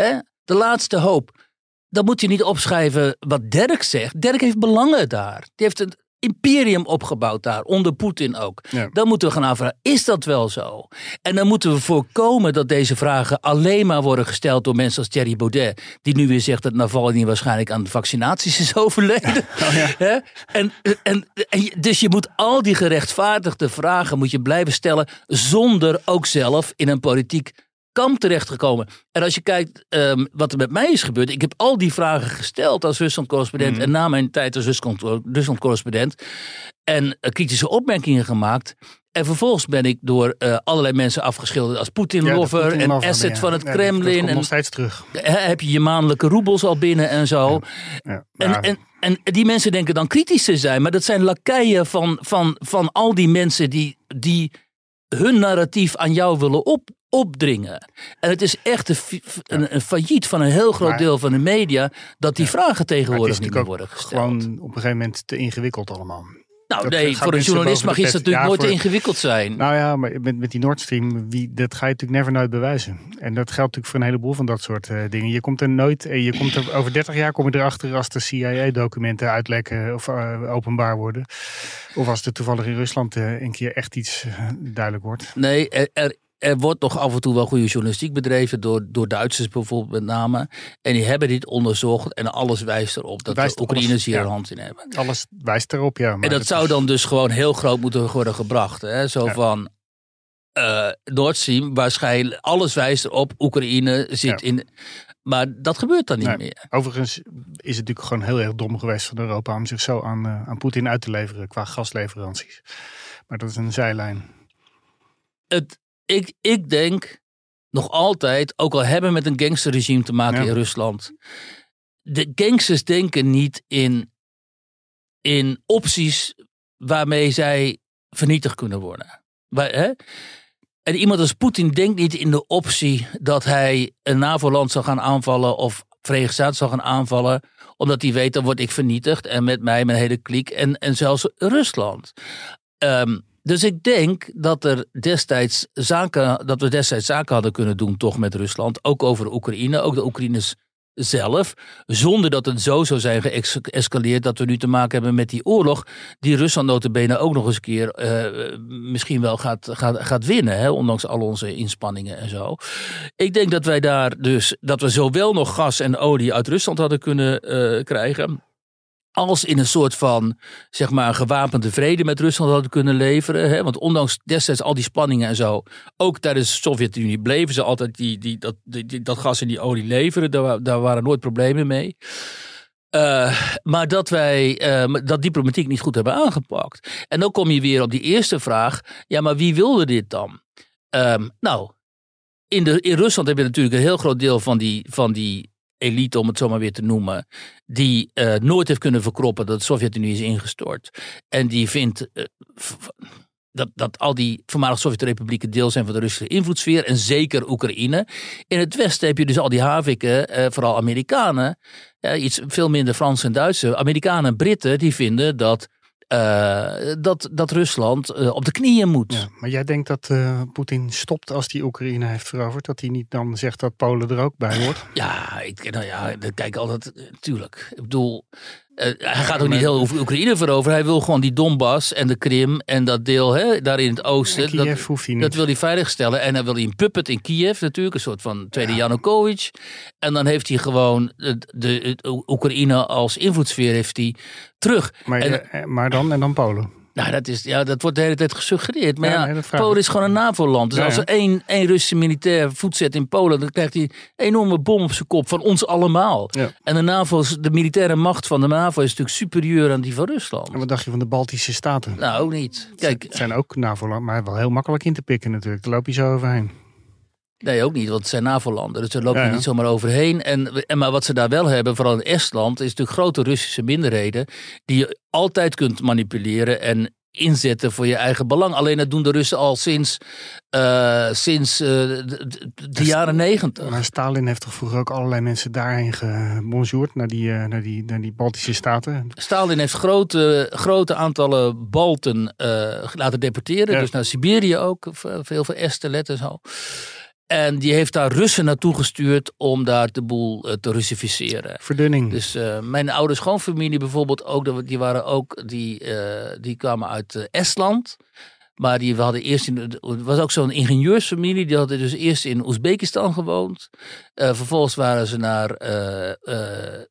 Hè? De laatste hoop. Dan moet je niet opschrijven wat Dirk zegt. Dirk heeft belangen daar. Die heeft een imperium opgebouwd daar, onder Poetin ook. Dan moeten we gaan aanvragen, is dat wel zo? En dan moeten we voorkomen dat deze vragen alleen maar worden gesteld door mensen als Thierry Baudet, die nu weer zegt dat Navalny waarschijnlijk aan de vaccinaties is overleden. Oh ja. en, en, en, dus je moet al die gerechtvaardigde vragen moet je blijven stellen, zonder ook zelf in een politiek kamp terechtgekomen. En als je kijkt ehm, wat er met mij is gebeurd. Ik heb al die vragen gesteld als Rusland-correspondent. Mhm. En na mijn tijd als Rusland-correspondent. En uh, kritische opmerkingen gemaakt. En vervolgens ben ik door uh, allerlei mensen afgeschilderd als Poetin-lover en asset van het Kremlin. en nog steeds terug. Heb je je maandelijke roebels al binnen en zo. Ja. En, en, en die mensen denken dan kritisch te zijn. Maar dat zijn lakeien van, van, van al die mensen die, die hun narratief aan jou willen op, opdringen. En het is echt een, een, failliet van een heel groot deel van de media dat die vragen tegenwoordig niet meer worden gesteld. Gewoon op een gegeven moment te ingewikkeld allemaal. Nou nee, voor een journalist mag iets natuurlijk nooit te ingewikkeld zijn. Nou ja, maar met, met die Nord Stream, wie, dat ga je natuurlijk never nooit bewijzen. En dat geldt natuurlijk voor een heleboel van dat soort uh, dingen. Je komt er nooit, uh, je komt er, over 30 jaar kom je erachter als de CIA-documenten uitlekken of uh, openbaar worden. Of als er toevallig in Rusland een keer echt iets duidelijk wordt. Nee, er, er er wordt nog af en toe wel goede journalistiek bedreven door, door Duitsers bijvoorbeeld met name. En die hebben dit onderzocht en alles wijst erop dat wijst de Oekraïners hier een hand in hebben. Alles wijst erop, ja. en dat zou dan dus gewoon heel groot moeten worden gebracht. Hè? Zo van uh, Nord Stream, waarschijnlijk alles wijst erop, Oekraïne zit in... Maar dat gebeurt dan niet meer. Overigens is het natuurlijk gewoon heel erg dom geweest van Europa om zich zo aan, uh, aan Poetin uit te leveren qua gasleveranties. Maar dat is een zijlijn. Het, ik, ik denk nog altijd, ook al hebben we met een gangsterregime te maken in Rusland. De gangsters denken niet in, in opties waarmee zij vernietigd kunnen worden. hè? En iemand als Poetin denkt niet in de optie dat hij een NAVO-land zal gaan aanvallen of Verenigde Staten zal gaan aanvallen, omdat hij weet dan word ik vernietigd en met mij mijn hele kliek en, en zelfs Rusland. Um, dus ik denk dat, er destijds zaken, dat we destijds zaken hadden kunnen doen toch met Rusland. Ook over Oekraïne. Ook de Oekraïners zelf. Zonder dat het zo zou zijn geëscaleerd dat we nu te maken hebben met die oorlog. Die Rusland notabene ook nog eens een keer uh, misschien wel gaat, gaat, gaat winnen. Hè, ondanks al onze inspanningen en zo. Ik denk dat wij daar dus, dat we zowel nog gas en olie uit Rusland hadden kunnen uh, krijgen als in een soort van, zeg maar, gewapende vrede met Rusland hadden kunnen leveren. Hè? Want ondanks destijds al die spanningen en zo, ook tijdens de Sovjet-Unie bleven ze altijd die, die, dat, dat gas en die olie leveren. Daar, daar waren nooit problemen mee. Uh, maar dat wij uh, dat diplomatiek niet goed hebben aangepakt. En dan kom je weer op die eerste vraag. Ja, maar wie wilde dit dan? Um, nou, in, de, in Rusland heb je natuurlijk een heel groot deel van die, van die elite, om het zo maar weer te noemen, die uh, nooit heeft kunnen verkroppen dat de Sovjet-Unie is ingestort. En die vindt uh, dat, dat al die voormalige Sovjet-republieken deel zijn van de Russische invloedssfeer. En zeker Oekraïne. In het Westen heb je dus al die haviken, uh, vooral Amerikanen. iets veel minder Fransen en Duitsers. Amerikanen en Britten die vinden dat uh, dat, dat Rusland uh, op de knieën moet. Ja, maar jij denkt dat uh, Poetin stopt als die Oekraïne heeft veroverd? Dat hij niet dan zegt dat Polen er ook bij hoort? Ja, ik, nou ja, kijk altijd, natuurlijk. Ik bedoel, hij gaat ook niet heel Oekraïne veroveren. Hij wil gewoon die Donbass en de Krim en dat deel hè, daar in het oosten. Kiev dat, hoeft hij niet. Dat wil hij veiligstellen. En dan wil hij een puppet in Kiev natuurlijk. Een soort van tweede ja. Janukovic. En dan heeft hij gewoon de, de, de Oekraïne als invloedssfeer heeft hij terug. Maar, en, eh, maar dan en dan Polen. Nou, dat, is, ja, dat wordt de hele tijd gesuggereerd. Maar ja, ja nee, Polen is gewoon een NAVO-land. Dus ja, als er één, één Russische militair voet zet in Polen... dan krijgt hij een enorme bom op zijn kop van ons allemaal. En de, NAVO, de militaire macht van de NAVO is natuurlijk superieur aan die van Rusland. En wat dacht je van de Baltische Staten? Nou, ook niet. Kijk, het zijn ook NAVO-landen, maar wel heel makkelijk in te pikken natuurlijk. Daar loop je zo overheen. Nee, ook niet, want het zijn NAVO-landen. Dus daar loop je ja, ja. niet zomaar overheen. En, en, maar wat ze daar wel hebben, vooral in Estland, is natuurlijk grote Russische minderheden. die je altijd kunt manipuleren en inzetten voor je eigen belang. Alleen dat doen de Russen al sinds, uh, sinds uh, de, de, jaren negentig. Maar Stalin heeft toch vroeger ook allerlei mensen daarheen gebonjourd, naar die, uh, naar, die, naar die Baltische staten? Stalin heeft grote, grote aantallen Balten laten deporteren. Ja. Dus naar Siberië ook, veel veel Esten, letten zo. En die heeft daar Russen naartoe gestuurd om daar de boel uh, te Russificeren. Verdunning. Dus uh, mijn oude schoonfamilie bijvoorbeeld ook, die waren ook, die, uh, die kwamen uit Estland. Maar die hadden eerst in, het was ook zo'n ingenieursfamilie, die hadden dus eerst in Oezbekistan gewoond. vervolgens waren ze naar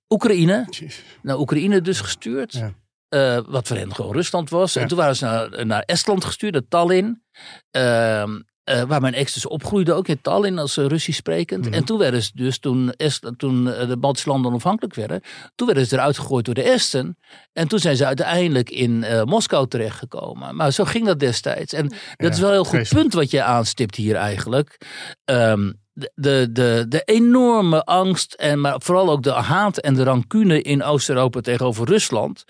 Oekraïne. Jeez. Naar Oekraïne dus gestuurd. Ja. Uh, wat voor hen gewoon Rusland was. Ja. En toen waren ze naar, naar Estland gestuurd, naar Tallinn. Uh, uh, waar mijn ex dus opgroeide, ook in Tallinn als uh, Russisch sprekend. Mm -hmm. En toen werden ze dus, toen, Est, toen uh, de Baltische landen onafhankelijk werden, toen werden ze eruit gegooid door de Esten. En toen zijn ze uiteindelijk in Moskou terechtgekomen. Maar zo ging dat destijds. En dat ja, is wel een heel goed punt wat je aanstipt hier eigenlijk. Um, de, de, de enorme angst en maar vooral ook de haat en de rancune in Oost-Europa tegenover Rusland.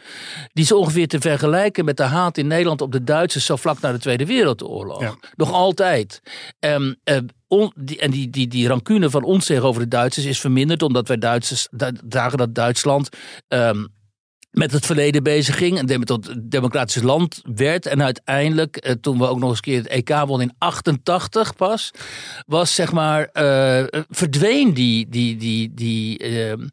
Die is ongeveer te vergelijken met de haat in Nederland op de Duitsers zo vlak na de Tweede Wereldoorlog. Ja. Nog altijd. Um, uh, on, die, en die, die, die rancune van ons tegenover de Duitsers is verminderd omdat wij Duitsers dragen dat Duitsland um, met het verleden bezig ging. En tot democratisch land werd. En uiteindelijk, eh, toen we ook nog eens een keer het EK won in 88 pas. Was zeg maar, uh, verdween die, die, die, die, uh,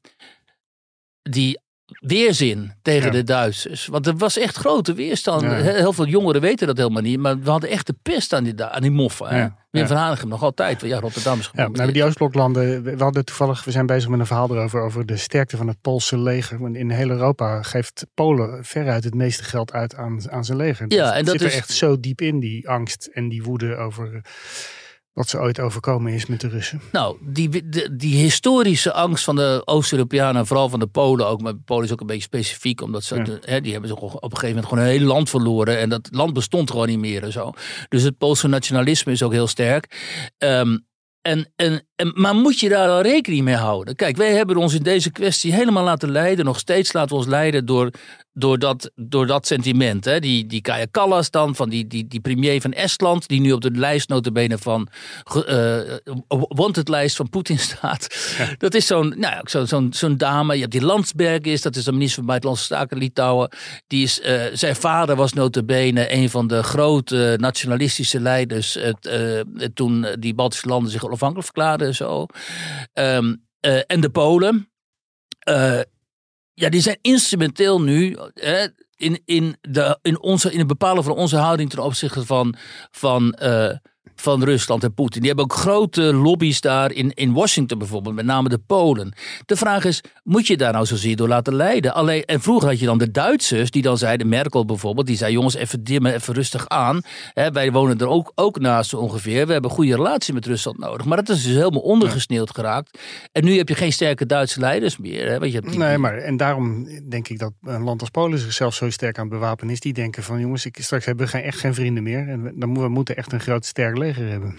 die weerzin tegen ja. de Duitsers. Want er was echt grote weerstand. Ja. Heel veel jongeren weten dat helemaal niet. Maar we hadden echt de pest aan die, aan die moffen. Ja. Wim van Hanegem nog altijd. Ja, Rotterdam is Ja, nou, die Oostbloklanden, we hadden toevallig, we zijn bezig met een verhaal erover, over de sterkte van het Poolse leger. Want in heel Europa geeft Polen veruit het meeste geld uit aan, aan zijn leger. Ja, dus en dat zit is er echt zo diep in, die angst en die woede over wat ze ooit overkomen is met de Russen. Nou, die, die, die historische angst van de Oost-Europeanen, vooral van de Polen ook, maar Polen is ook een beetje specifiek, omdat ze, ja. de, hè, die hebben ze op een gegeven moment gewoon een hele land verloren en dat land bestond gewoon niet meer en zo. Dus het Poolse nationalisme is ook heel sterk. Um, en, en, en, maar moet je daar al rekening mee houden? Kijk, wij hebben ons in deze kwestie helemaal laten leiden. Nog steeds laten we ons leiden door, door, dat, door dat sentiment. Hè? Die, die Kaya Kallas dan, van die, die, die premier van Estland... die nu op de lijst notabene van... Uh, wanted lijst van Poetin staat. Ja. Dat is zo'n nou, zo, zo'n zo'n dame. Je hebt die Landsbergis, dat is de minister van Buitenlandse Zaken Litouwen. Die is, uh, zijn vader was notabene een van de grote nationalistische leiders... Uh, toen die Baltische landen zich onafhankelijk verklaarden en zo. Um, en de Polen... ja, die zijn instrumenteel nu hè, in, in, de, in, onze, in het bepalen van onze houding ten opzichte van, van van Rusland en Poetin. Die hebben ook grote lobby's daar in, in Washington bijvoorbeeld, met name de Polen. De vraag is, moet je daar nou zozeer door laten leiden? Alleen, en vroeger had je dan de Duitsers, die dan zeiden, Merkel bijvoorbeeld, die zei, jongens, even dimmen, even rustig aan. wij wonen er ook, ook naast ongeveer. We hebben een goede relatie met Rusland nodig. Maar dat is dus helemaal ondergesneeuwd geraakt. En nu heb je geen sterke Duitse leiders meer. Hè? Want je hebt Nee, maar en daarom denk ik dat een land als Polen zichzelf zo sterk aan het bewapenen is. Die denken van, jongens, ik, straks hebben we geen, echt geen vrienden meer. En dan we moeten echt een groot sterk leger hebben.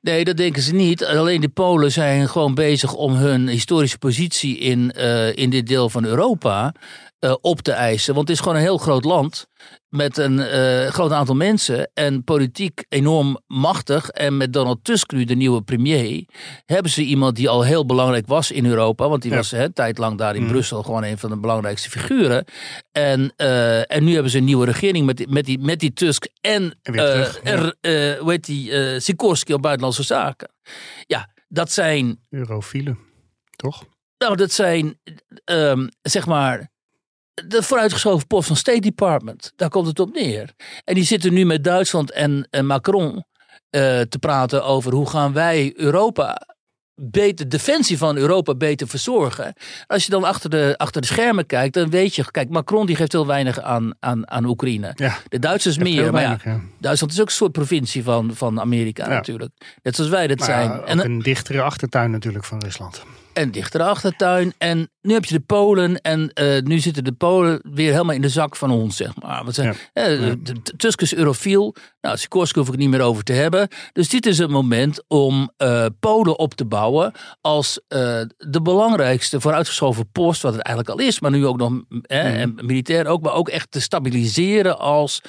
Nee, dat denken ze niet. Alleen de Polen zijn gewoon bezig om hun historische positie in, uh, in dit deel van Europa uh, op te eisen. Want het is gewoon een heel groot land met een uh, groot aantal mensen en politiek enorm machtig. En met Donald Tusk nu, de nieuwe premier, hebben ze iemand die al heel belangrijk was in Europa. Want die was een tijd lang daar in mm. Brussel gewoon een van de belangrijkste figuren. En, uh, en nu hebben ze een nieuwe regering met, die, met, die, met die Tusk en, en uh, er, hoe heet die, Sikorski op buitenlandse zaken. Ja, dat zijn... Eurofielen, toch? Nou, dat zijn, um, zeg maar de vooruitgeschoven post van State Department. Daar komt het op neer. En die zitten nu met Duitsland en, Macron uh, te praten over hoe gaan wij Europa beter, defensie van Europa beter verzorgen. Als je dan achter de, achter de schermen kijkt, dan weet je, kijk, Macron die geeft heel weinig aan, aan, aan Oekraïne. Ja, de Duitsers meer, maar ja, Duitsland is ook een soort provincie van, van Amerika natuurlijk. Net zoals wij dat zijn. en een dichtere achtertuin natuurlijk van Rusland en dichtere achtertuin. En nu heb je de Polen en uh, nu zitten de Polen weer helemaal in de zak van ons, zeg maar. Wat zijn, ja. Tusk is eurofiel. Nou, Sikorsky hoef ik niet meer over te hebben. Dus dit is het moment om uh, Polen op te bouwen als de belangrijkste vooruitgeschoven post, wat het eigenlijk al is, maar nu ook nog en militair ook, maar ook echt te stabiliseren als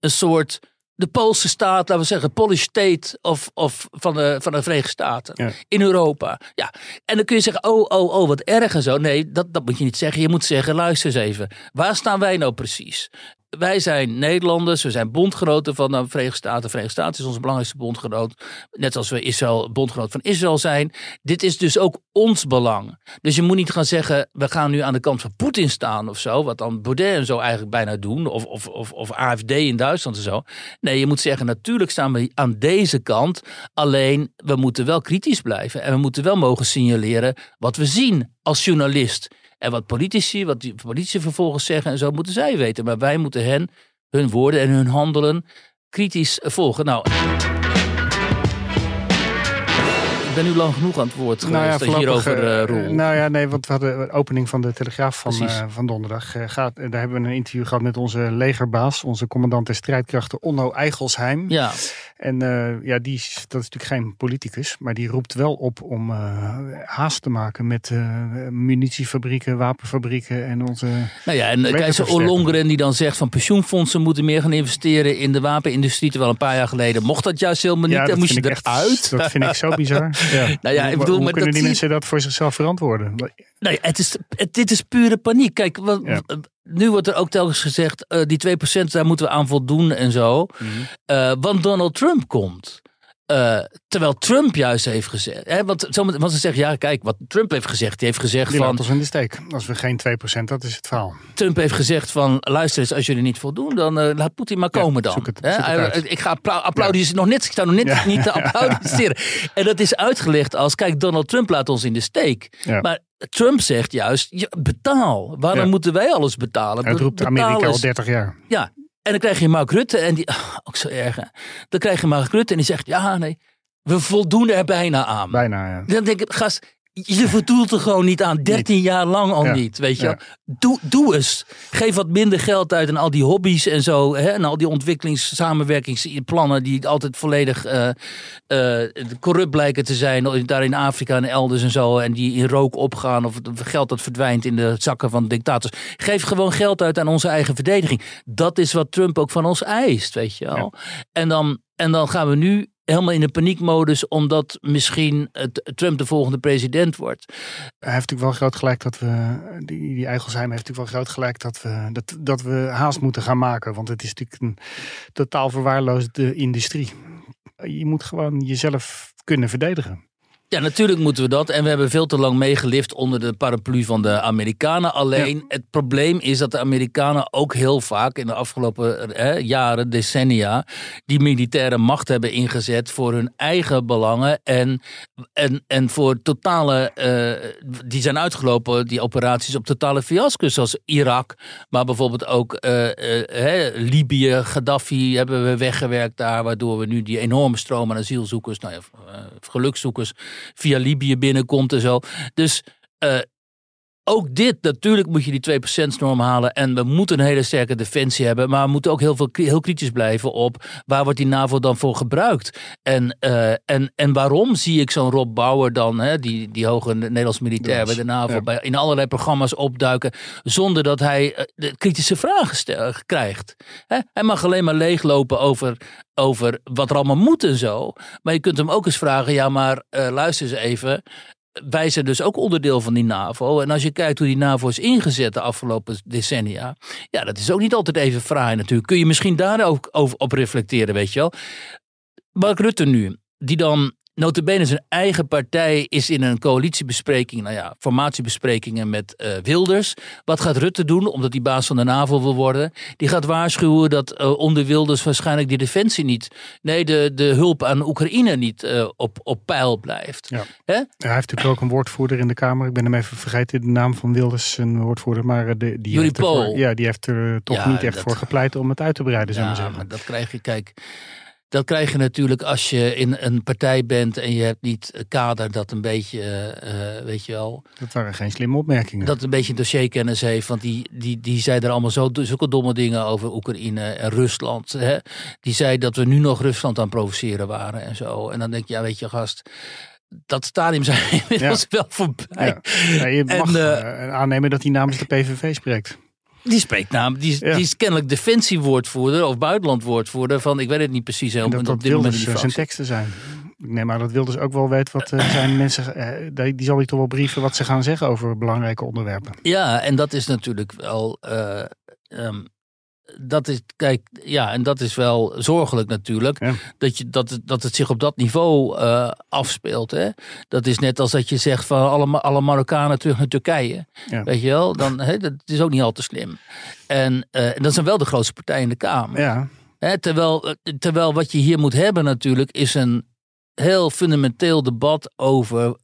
een soort de Poolse staat, laten we zeggen, Polish state of, of van, de, van de Verenigde Staten in Europa. Ja. En dan kun je zeggen, oh, oh, oh, wat erg en zo. Nee, dat, dat moet je niet zeggen. Je moet zeggen, luister eens even. Waar staan wij nou precies? Wij zijn Nederlanders, we zijn bondgenoten van de Verenigde Staten. De Verenigde Staten is onze belangrijkste bondgenoot. Net als we Israël, bondgenoot van Israël zijn. Dit is dus ook ons belang. Dus je moet niet gaan zeggen, we gaan nu aan de kant van Poetin staan of zo. Wat dan Baudet en zo eigenlijk bijna doen. Of, of, of, of AFD in Duitsland en zo. Nee, je moet zeggen, natuurlijk staan we aan deze kant. Alleen, we moeten wel kritisch blijven. En we moeten wel mogen signaleren wat we zien als journalist. En wat politici, wat die politici vervolgens zeggen en zo, moeten zij weten. Maar wij moeten hen, hun woorden en hun handelen kritisch volgen. Nou ben nu lang genoeg aan het woord geweest nou ja, hierover uh, Roel. Nou ja, nee, want we hadden de opening van de Telegraaf van, uh, van donderdag. Uh, gaat, daar hebben we een interview gehad met onze legerbaas, onze commandant der strijdkrachten Onno Eigelsheim. Ja. En ja, die, dat is natuurlijk geen politicus, maar die roept wel op om haast te maken met munitiefabrieken, wapenfabrieken en onze. Nou ja, en zo Ollongren die dan zegt van pensioenfondsen moeten meer gaan investeren in de wapenindustrie. Terwijl een paar jaar geleden mocht dat juist helemaal niet. Ja, dan moest je eruit. Dat vind ik zo bizar. Ja. Nou ja, ik bedoel, hoe, kunnen die mensen dat voor zichzelf verantwoorden? Nee, het is, het, dit is pure paniek. Kijk, wat, nu wordt er ook telkens gezegd, uh, die 2% daar moeten we aan voldoen en zo. Mm -hmm. uh, want Donald Trump komt. Uh, terwijl Trump juist heeft gezegd. Hè, want, want ze zeggen, ja, kijk, wat Trump heeft gezegd. Die heeft gezegd die van. ons in de steek. Als we geen 2%, dat is het verhaal. Trump heeft gezegd van. Luister eens, als jullie niet voldoen, dan uh, laat Poetin maar komen ja, dan. Het, hè? ik ga applaudisseren. Ja. Nog net, ik sta nog net ja. niet te applaudisseren. En dat is uitgelegd als: kijk, Donald Trump laat ons in de steek. Maar Trump zegt juist, betaal. Waarom moeten wij alles betalen? Het roept Amerika al 30 jaar. Ja, en dan krijg je Mark Rutte en die, oh, ook zo erg. Dan krijg je Mark Rutte en die zegt, ja nee, we voldoen er bijna aan. Bijna, ja. Dan denk ik, gast, je voldoet er gewoon niet aan. 13 jaar lang al niet, weet je. Doe, doe eens. Geef wat minder geld uit aan al die hobby's en zo. Hè, en al die ontwikkelingssamenwerkingsplannen die altijd volledig uh, uh, corrupt blijken te zijn. Daar in Afrika en elders en zo. En die in rook opgaan of geld dat verdwijnt in de zakken van dictators. Geef gewoon geld uit aan onze eigen verdediging. Dat is wat Trump ook van ons eist, weet je wel. En, dan, en dan gaan we nu helemaal in de paniekmodus omdat misschien Trump de volgende president wordt. Hij heeft natuurlijk wel groot gelijk dat we, die, die heeft natuurlijk wel groot gelijk dat we, dat, dat we haast moeten gaan maken. Want het is natuurlijk een totaal verwaarloosde industrie. Je moet gewoon jezelf kunnen verdedigen. Ja, natuurlijk moeten we dat. En we hebben veel te lang meegelift onder de paraplu van de Amerikanen. Alleen het probleem is dat de Amerikanen ook heel vaak in de afgelopen hè, jaren, decennia, die militaire macht hebben ingezet voor hun eigen belangen. En, en, en voor totale, uh, die zijn uitgelopen, die operaties, op totale fiasco's. Zoals Irak, maar bijvoorbeeld ook uh, uh, Libië, Gaddafi hebben we weggewerkt daar. Waardoor we nu die enorme stroom aan asielzoekers, nou ja, gelukzoekers via Libië binnenkomt en zo. Dus uh, ook dit, natuurlijk moet je die 2% norm halen. En we moeten een hele sterke defensie hebben. Maar we moeten ook heel, veel, heel kritisch blijven op waar wordt die NAVO dan voor gebruikt. En, uh, en, en waarom zie ik zo'n Rob Bauer dan, hè, die, die hoge Nederlands militair bij de NAVO, ja. bij, in allerlei programma's opduiken. Zonder dat hij uh, de kritische vragen stel, krijgt. Hè? Hij mag alleen maar leeglopen over, over wat er allemaal moet en zo. Maar je kunt hem ook eens vragen, ja maar uh, luister eens even wij zijn dus ook onderdeel van die NAVO. En als je kijkt hoe die NAVO is ingezet de afgelopen decennia. Ja, dat is ook niet altijd even fraai natuurlijk. Kun je misschien daar ook over, op reflecteren, weet je wel. Mark Rutte nu, die dan notabene zijn eigen partij is in een coalitiebespreking, nou ja, formatiebesprekingen met uh, Wilders. Wat gaat Rutte doen, omdat hij baas van de NAVO wil worden? Die gaat waarschuwen dat uh, onder Wilders waarschijnlijk die defensie niet, nee, de, de hulp aan Oekraïne niet uh, op, op peil blijft. Ja. Hè? Hij heeft natuurlijk ook een woordvoerder in de Kamer. Ik ben hem even vergeten, de naam van Wilders, een woordvoerder. Maar de, die, heeft ervoor, ja, die heeft er toch ja, niet echt dat... voor gepleit om het uit te breiden, zou ja, maar zeggen. Maar dat krijg je, kijk... Dat krijg je natuurlijk als je in een partij bent en je hebt niet een kader dat een beetje, uh, weet je wel. Dat waren geen slimme opmerkingen. Dat een beetje dossierkennis heeft, want die, die, die zei er allemaal zo, zulke domme dingen over Oekraïne en Rusland. Hè? Die zei dat we nu nog Rusland aan het provoceren waren en zo. En dan denk je, ja, weet je, gast dat stadium zijn inmiddels ja. wel voorbij. Ja. Ja, je mag en, uh, aannemen dat hij namens de PVV spreekt. Die spreekt namelijk, die, ja. die is kennelijk defensiewoordvoerder of buitenlandwoordvoerder van, ik weet het niet precies helemaal. Dat, dat Wilders uh, zijn teksten zijn. Ik neem aan dat Wilders ook wel weet wat uh, zijn mensen, uh, die zal hij toch wel brieven wat ze gaan zeggen over belangrijke onderwerpen. Ja, en dat is natuurlijk wel, um, dat is, kijk, ja, en dat is wel zorgelijk natuurlijk. Ja. Dat, je, dat, dat het zich op dat niveau uh, afspeelt. Hè? Dat is net als dat je zegt van alle, alle Marokkanen terug naar Turkije. Ja. Weet je wel? Dan, hè, dat is ook niet al te slim. En, uh, en dat zijn wel de grootste partijen in de Kamer. Ja. Hè, terwijl, terwijl wat je hier moet hebben natuurlijk is een heel fundamenteel debat over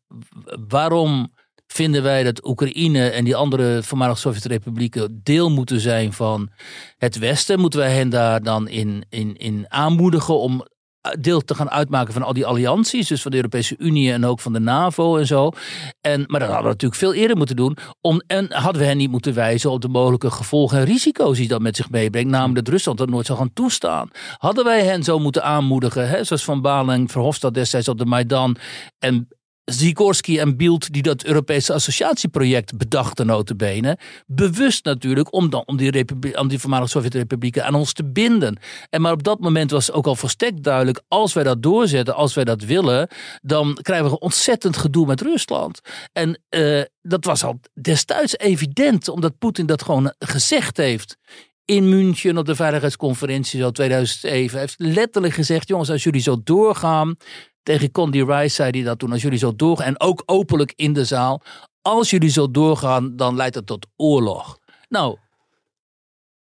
waarom vinden wij dat Oekraïne en die andere voormalige Sovjet-republieken deel moeten zijn van het Westen? Moeten wij hen daar dan in, in, in aanmoedigen om deel te gaan uitmaken van al die allianties, dus van de Europese Unie en ook van de NAVO en zo. En, maar dat hadden we natuurlijk veel eerder moeten doen. Om, en hadden we hen niet moeten wijzen op de mogelijke gevolgen en risico's die dat met zich meebrengt, namelijk dat Rusland dat nooit zou gaan toestaan. Hadden wij hen zo moeten aanmoedigen, hè, zoals Van Balen en Verhofstadt destijds op de Maidan en Sikorski en Bielt die dat Europese associatieproject bedachten notabene. Bewust natuurlijk om, dan, om, die, die voormalige Sovjet-republieken aan ons te binden. En maar op dat moment was ook al volstrekt duidelijk, als wij dat doorzetten, als wij dat willen, dan krijgen we ontzettend gedoe met Rusland. En uh, dat was al destijds evident, omdat Poetin dat gewoon gezegd heeft in München op de veiligheidsconferentie zo 2007. Hij heeft letterlijk gezegd, jongens, als jullie zo doorgaan, tegen Condi Rice zei hij dat toen. Als jullie zo doorgaan, en ook openlijk in de zaal. Als jullie zo doorgaan, dan leidt het tot oorlog. Nou,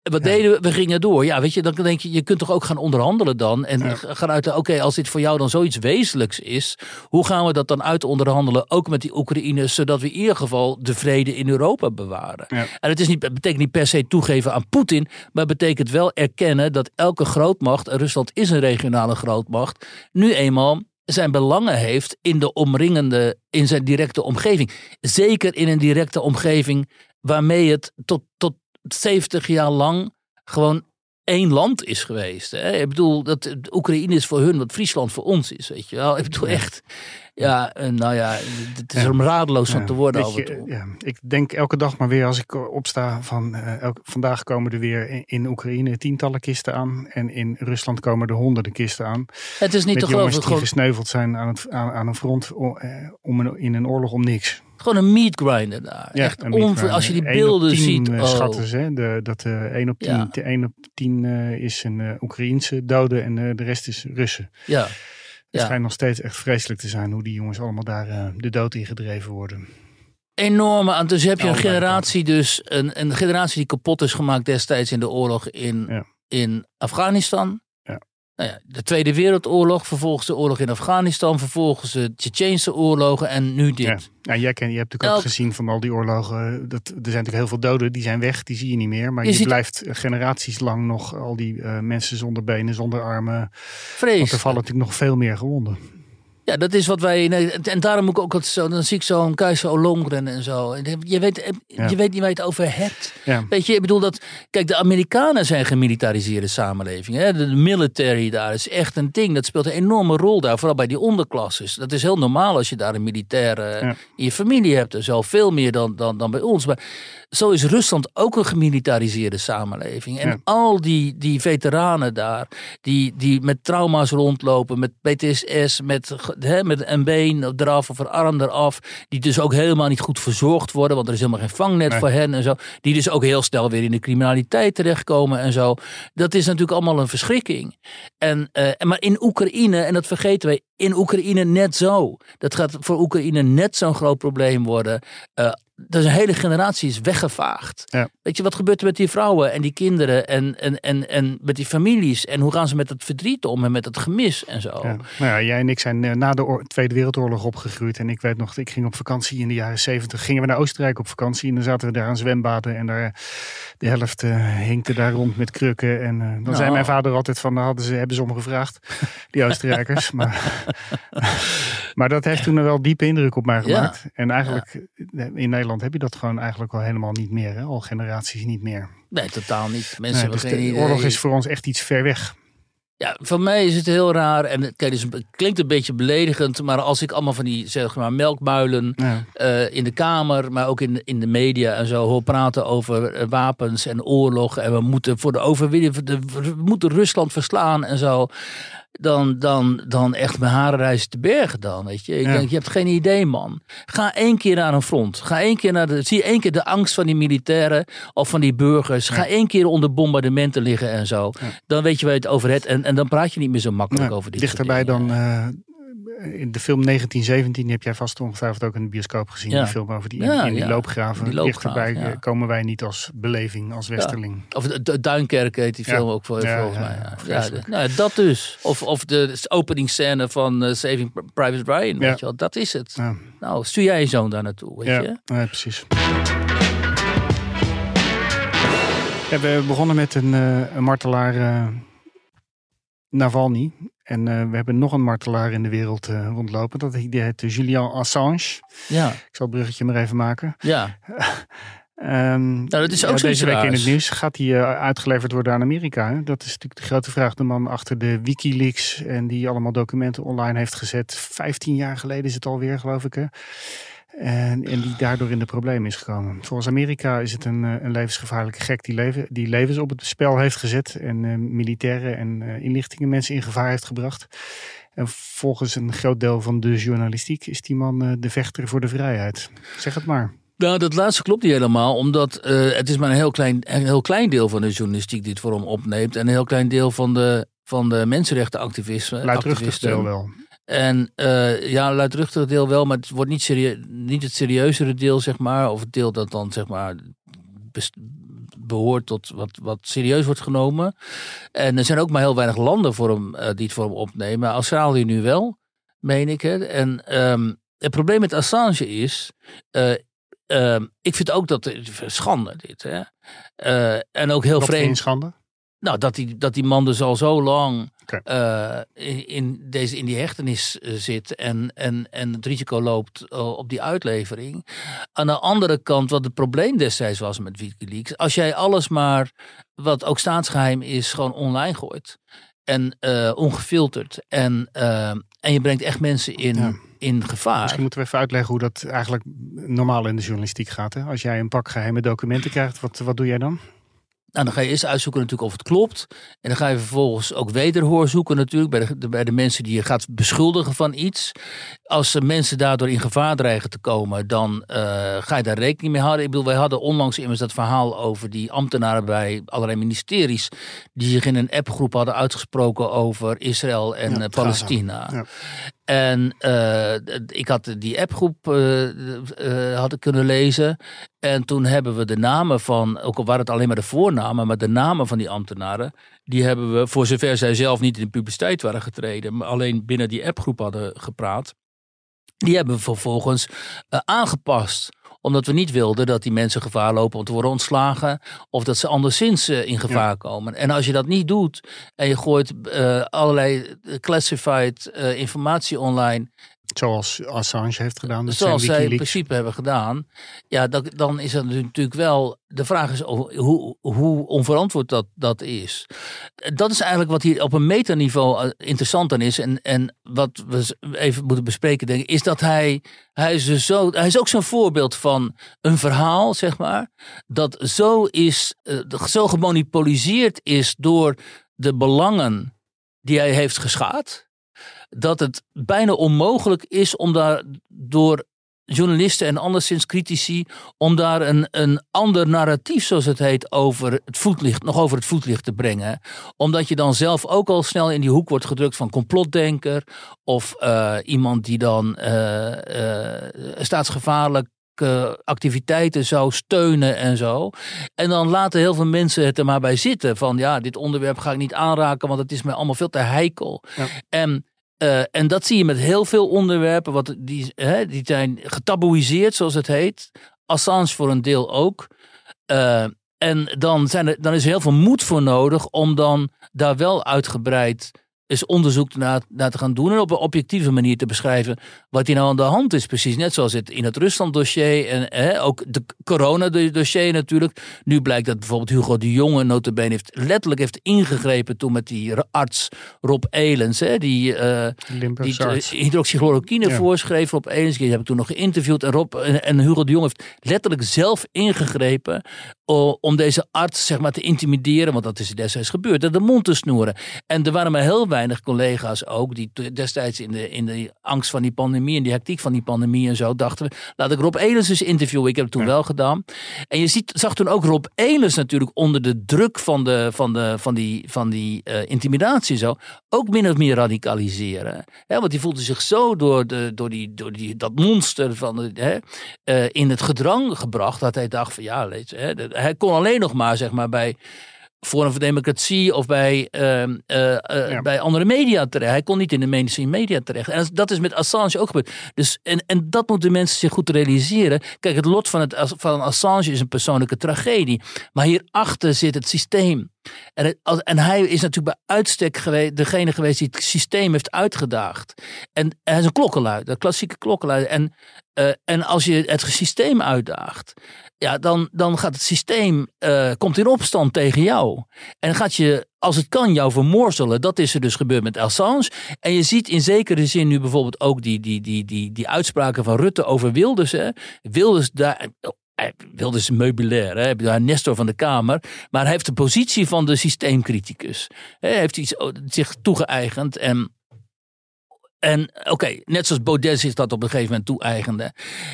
wat ja. deden we? We gingen door. Ja, weet je, dan denk je, je kunt toch ook gaan onderhandelen dan. En ja. gaan uit, oké, als dit voor jou dan zoiets wezenlijks is. Hoe gaan we dat dan uit onderhandelen? Ook met die Oekraïners, zodat we in ieder geval de vrede in Europa bewaren. Ja. En het, is niet, het betekent niet per se toegeven aan Poetin. Maar het betekent wel erkennen dat elke grootmacht, en Rusland is een regionale grootmacht, nu eenmaal zijn belangen heeft in de omringende, in zijn directe omgeving. Zeker in een directe omgeving waarmee het tot, tot 70 jaar lang gewoon één land is geweest. Hè? Ik bedoel, dat Oekraïne is voor hun wat Friesland voor ons is, weet je wel. Ik bedoel echt, ja, nou ja, het is ja. er radeloos van ja. te worden toe. Ja, ik denk elke dag maar weer als ik opsta van, uh, elk, vandaag komen er weer in, in, Oekraïne tientallen kisten aan en in Rusland komen er honderden kisten aan. Het is niet Met te geloven. die gewoon... gesneuveld zijn aan, het, aan, aan een front om, uh, om een, in een oorlog om niks. Gewoon een meat grinder daar. Ja, Echt onver, als je die beelden ziet. Oh. Schatten ze, de, dat uh, 1 op 10, ja. 1 op 10 uh, is een Oekraïense dode en de rest is Russen. Ja. Het schijnt nog steeds echt vreselijk te zijn hoe die jongens allemaal daar uh, de dood in gedreven worden. Enorme. Dus heb je een generatie, dus een, een generatie die kapot is gemaakt destijds in de oorlog in, in Afghanistan. Nou ja, de Tweede Wereldoorlog, vervolgens de oorlog in Afghanistan, vervolgens de Tsjetsjeense oorlogen en nu dit. Ja, jij ken, je hebt natuurlijk ook gezien van al die oorlogen, dat, er zijn natuurlijk heel veel doden, die zijn weg, die zie je niet meer. Maar je, blijft generaties lang nog al die uh, mensen zonder benen, zonder armen. Vrees. Want er vallen natuurlijk nog veel meer gewonden. Ja, dat is wat wij. En daarom moet ik ook zo. Dan zie ik zo'n Keizer Olongren en zo. Je weet, je weet niet waar je het over hebt. Weet je, ik bedoel dat. Kijk, de Amerikanen zijn gemilitariseerde samenleving. Hè? De military daar is echt een ding. Dat speelt een enorme rol daar. Vooral bij die onderklasses. Dat is heel normaal als je daar een militaire in je familie hebt. Dus al veel meer dan, dan, dan bij ons. Maar zo is Rusland ook een gemilitariseerde samenleving. En al die, die veteranen daar, die, die met trauma's rondlopen, met PTSS, met, met een been eraf of een arm eraf, die dus ook helemaal niet goed verzorgd worden, want er is helemaal geen vangnet voor hen en zo. Die dus ook heel snel weer in de criminaliteit terechtkomen en zo. Dat is natuurlijk allemaal een verschrikking. En, uh, maar in Oekraïne, en dat vergeten wij, in Oekraïne net zo. Dat gaat voor Oekraïne net zo'n groot probleem worden. Uh, dus een hele generatie is weggevaagd. Ja. Weet je, wat gebeurt er met die vrouwen en die kinderen en, en, en, en met die families? En hoe gaan ze met het verdriet om en met het gemis en zo? Ja. Nou ja, jij en ik zijn eh, na de Tweede Wereldoorlog opgegroeid. En ik weet nog, ik ging op vakantie in de jaren zeventig. Gingen we naar Oostenrijk op vakantie en dan zaten we daar aan zwembaden. En daar, de helft uh, hinkte daar rond met krukken. En uh, dan nou. zei mijn vader altijd van, hadden ze, hebben ze om gevraagd, die Oostenrijkers. maar, maar dat heeft toen wel diepe indruk op mij gemaakt. En eigenlijk in Nederland heb je dat gewoon eigenlijk al helemaal niet meer. Hè? Al generaties niet meer. Nee, totaal niet. Mensen nee, dus de oorlog is voor ons echt iets ver weg. Ja, voor mij is het heel raar. En kijk, dus het klinkt een beetje beledigend. Maar als ik allemaal van die zeg maar, melkmuilen uh, in de Kamer, maar ook in, in de media en zo hoor praten over eh, wapens en oorlog. En we moeten voor de overwinning, we moeten Rusland verslaan en zo dan, dan, dan echt mijn haren reizen te bergen dan. Weet je. Ik denk, je hebt geen idee, man. Ga één keer naar een front. Ga één keer naar de. Zie één keer de angst van die militairen of van die burgers. Ga één keer onder bombardementen liggen en zo. Dan weet je waar je het over hebt. En, en dan praat je niet meer zo makkelijk over dit Dichterbij dan uh, in de film 1917 heb jij vast ongetwijfeld ook in de bioscoop gezien. Die film over die, in, die loopgraven. Die Dichterbij eh, komen wij niet als beleving, als westerling. Of de, Duinkerk heet die film ook voor, volgens mij. Ja, nou, dat dus. Of, of de openingsscène van uh, Saving Private Ryan. Weet je wel, dat is het. Nou, stuur jij je zoon daar naartoe, weet je? Ja, precies. we begonnen met een, uh, een martelaar Navalny. En uh, we hebben nog een martelaar in de wereld uh, rondlopen. Dat heet Julian Assange. Ja. Ik zal het bruggetje maar even maken. Ja. um, nou, dat is ook ja, Deze week in het nieuws gaat hij uh, uitgeleverd worden aan Amerika. Hè? Dat is natuurlijk de grote vraag. De man achter de Wikileaks en die allemaal documenten online heeft gezet. Vijftien jaar geleden is het alweer, geloof ik. Hè? En, en, die daardoor in de problemen is gekomen. Volgens Amerika is het een, eh, een levensgevaarlijke gek die, leven, die levens op het spel heeft gezet. En uh, militaire en uh, inlichtingen mensen in gevaar heeft gebracht. En volgens een groot deel van de journalistiek is die man uh, de vechter voor de vrijheid. Zeg het maar. Nou, dat laatste klopt niet helemaal, omdat het is maar een heel klein, een heel klein deel van de journalistiek die het voor hem opneemt. En een heel klein deel van de, van de mensenrechtenactivisten. Luidruchtig deel wel. En uh, ja, luidruchtig deel wel, maar het wordt niet, serieus, niet het serieuzere deel, zeg maar. Of het deel dat dan, zeg maar, behoort tot wat, wat serieus wordt genomen. En er zijn ook maar heel weinig landen voor hem, uh, die het voor hem opnemen. Australië nu wel, meen ik. Hè. En um, het probleem met Assange is... Uh, ik vind ook dat schande dit. Hè. en ook heel Wat vreemd. schande? Nou, dat die, dat die man dus al zo lang uh, in, deze, in die hechtenis uh, zit en, en, en het risico loopt uh, op die uitlevering. Aan de andere kant, wat het probleem destijds was met Wikileaks, als jij alles maar, wat ook staatsgeheim is, gewoon online gooit en ongefilterd en, en je brengt echt mensen in. in gevaar. Misschien moeten we even uitleggen hoe dat eigenlijk normaal in de journalistiek gaat. Hè? Als jij een pak geheime documenten krijgt, wat, wat doe jij dan? Nou, dan ga je eerst uitzoeken natuurlijk of het klopt. En dan ga je vervolgens ook wederhoor zoeken natuurlijk bij de, bij de mensen die je gaat beschuldigen van iets. Als mensen daardoor in gevaar dreigen te komen, dan uh, ga je daar rekening mee houden. Ik bedoel, wij hadden onlangs immers dat verhaal over die ambtenaren bij allerlei ministeries die zich in een appgroep hadden uitgesproken over Israël en ja, Palestina. Ja. En uh, ik had die appgroep uh, uh, had ik kunnen lezen. En toen hebben we de namen van, ook al waren het alleen maar de voornamen, maar de namen van die ambtenaren, die hebben we, voor zover zij zelf niet in de publiciteit waren getreden, maar alleen binnen die appgroep hadden gepraat, die hebben we vervolgens aangepast omdat we niet wilden dat die mensen gevaar lopen om te worden ontslagen. Of dat ze anderszins in gevaar komen. En als je dat niet doet en je gooit uh, allerlei classified uh, informatie online. Zoals Assange heeft gedaan. Dus Zoals zij in principe hebben gedaan. Ja, dat, dan is het natuurlijk wel. De vraag is hoe, hoe onverantwoord dat, dat is. Dat is eigenlijk wat hier op een metaniveau eh, interessant aan is. En, en wat we even moeten bespreken, denk ik, is dat hij. Hij is, dus zo, hij is ook zo'n voorbeeld van een verhaal, zeg maar. Dat zo is. Eh, zo gemonipoliseerd is door de belangen die hij heeft geschaad dat het bijna onmogelijk is om daar door journalisten en anderszins critici om daar een, een ander narratief, zoals het heet, over het voetlicht, nog over het voetlicht te brengen. Omdat je dan zelf ook al snel in die hoek wordt gedrukt van complotdenker of uh, iemand die dan uh, uh, staatsgevaarlijk activiteiten zou steunen en zo. En dan laten heel veel mensen het er maar bij zitten. Van ja, dit onderwerp ga ik niet aanraken, want het is me allemaal veel te heikel. Ja. En uh, en dat zie je met heel veel onderwerpen. Wat die, hè, die zijn getaboeiseerd, zoals het heet. Assange voor een deel ook. Uh, en dan, zijn er, dan is er heel veel moed voor nodig om dan daar wel uitgebreid is onderzoek naar, naar te gaan doen en op een objectieve manier te beschrijven wat hier nou aan de hand is. Precies net zoals het in het Rusland-dossier en hè, ook de corona-dossier natuurlijk. Nu blijkt dat bijvoorbeeld Hugo de Jonge notabene heeft letterlijk heeft ingegrepen toen met die arts Rob Elens, hè, die, uh, die hydroxychloroquine ja. voorschreef. Rob Elens, die heb ik toen nog geïnterviewd en, Rob, en, en Hugo de Jonge heeft letterlijk zelf ingegrepen om deze arts zeg maar te intimideren, want dat is destijds gebeurd, de mond te snoeren. En er waren maar heel weinig collega's ook die destijds in de, in de angst van die pandemie en die hectiek van die pandemie en zo dachten we, laat ik Rob Elens eens interviewen. Ik heb het toen wel gedaan. En je ziet, zag toen ook Rob Elens natuurlijk onder de druk van, de, van, de, van die, van die uh, intimidatie zo, ook min of meer radicaliseren. Want die voelde zich zo door, de, door, die, door die, dat monster van de, uh, in het gedrang gebracht dat hij dacht van ja, weet je, hij kon alleen nog maar, zeg maar, bij Forum voor Democratie of bij, uh, uh, ja. bij andere media terecht. Hij kon niet in de mainstream media terecht. En dat is met Assange ook gebeurd. Dus, en, en dat moeten mensen zich goed realiseren. Kijk, het lot van, het, van Assange is een persoonlijke tragedie. Maar hierachter zit het systeem. En, en hij is natuurlijk bij uitstek geweest, degene geweest die het systeem heeft uitgedaagd. En hij is een klokkenluider, klassieke klokkenluider. En, uh, en als je het systeem uitdaagt, ja, dan, dan gaat het systeem, uh, komt in opstand tegen jou. En gaat je, als het kan, jou vermorzelen. Dat is er dus gebeurd met Assange. En je ziet in zekere zin nu bijvoorbeeld ook die, die, die, die, die uitspraken van Rutte over Wilders. Hè. Wilders, daar, Wilders meubilair, hè? Hij Nestor van de Kamer. Maar hij heeft de positie van de systeemcriticus. Hij heeft iets, zich toegeëigend en en oké, net zoals Baudet zich dat op een gegeven moment toe-eigende.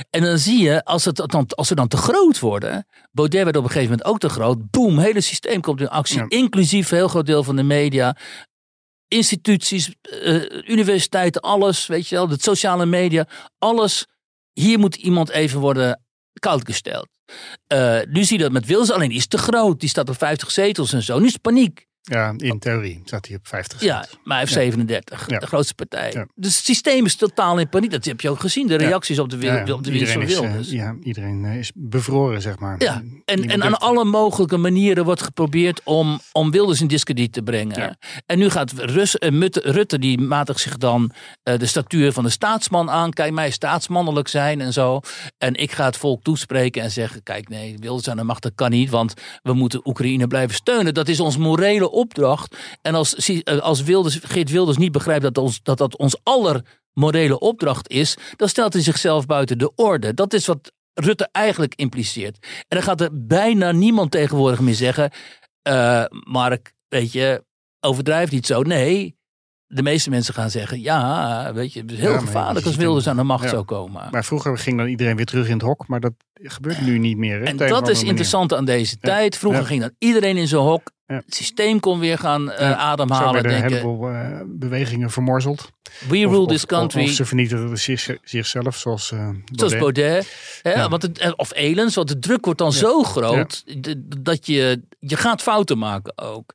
En dan zie je, als, het dan, als ze dan te groot worden. Baudet werd op een gegeven moment ook te groot. Boom, hele systeem komt in actie. Inclusief een heel groot deel van de media. Instituties, uh, universiteiten, alles, weet je wel. De sociale media, alles. Hier moet iemand even worden koud gesteld. Uh, nu zie je dat met Wils, alleen is te groot. Die staat op 50 zetels en zo. Nu is het paniek. Ja, in theorie staat hij op 50 Ja, maar hij heeft 37, de grootste partij. Dus het systeem is totaal in paniek. Dat heb je ook gezien, de reacties op de, wereld, op de winst van Wilders. ja, iedereen eh, is bevroren, zeg maar. Ja, en, en aan alle mogelijke manieren wordt geprobeerd om, om Wilders in discrediet te brengen. En nu gaat Rus, uh, Rutte, die matigt zich dan uh, de statuur van de staatsman aan. Kijk, mij staatsmannelijk zijn en zo. En ik ga het volk toespreken en zeggen, kijk nee, Wilders aan de macht, dat kan niet. Want we moeten Oekraïne blijven steunen. Dat is ons morele opdracht. En als, eh, als Wilders, Geert Wilders niet begrijpt dat, ons, dat dat ons aller morele opdracht is, dan stelt hij zichzelf buiten de orde. Dat is wat Rutte eigenlijk impliceert. En dan gaat er bijna niemand tegenwoordig meer zeggen. uh, Mark, weet je, overdrijf niet zo. Nee, de meeste mensen gaan zeggen, ja, weet je, het is heel gevaarlijk als Wilders aan de macht zou komen. Maar vroeger ging dan iedereen weer terug in het hok, maar dat gebeurt nu niet meer. Hè, en dat is interessant aan deze tijd. Vroeger ging dan iedereen in zijn hok. Het systeem kon weer gaan uh, ademhalen. Zo werden een heleboel uh, bewegingen vermorzeld. We rule this country. Of, ze vernietigen zich, zichzelf, zoals uh, Baudet. Zoals Baudet. Hè, ja. want het, of Elens, want de druk wordt dan zo groot dat je, je gaat fouten maken ook.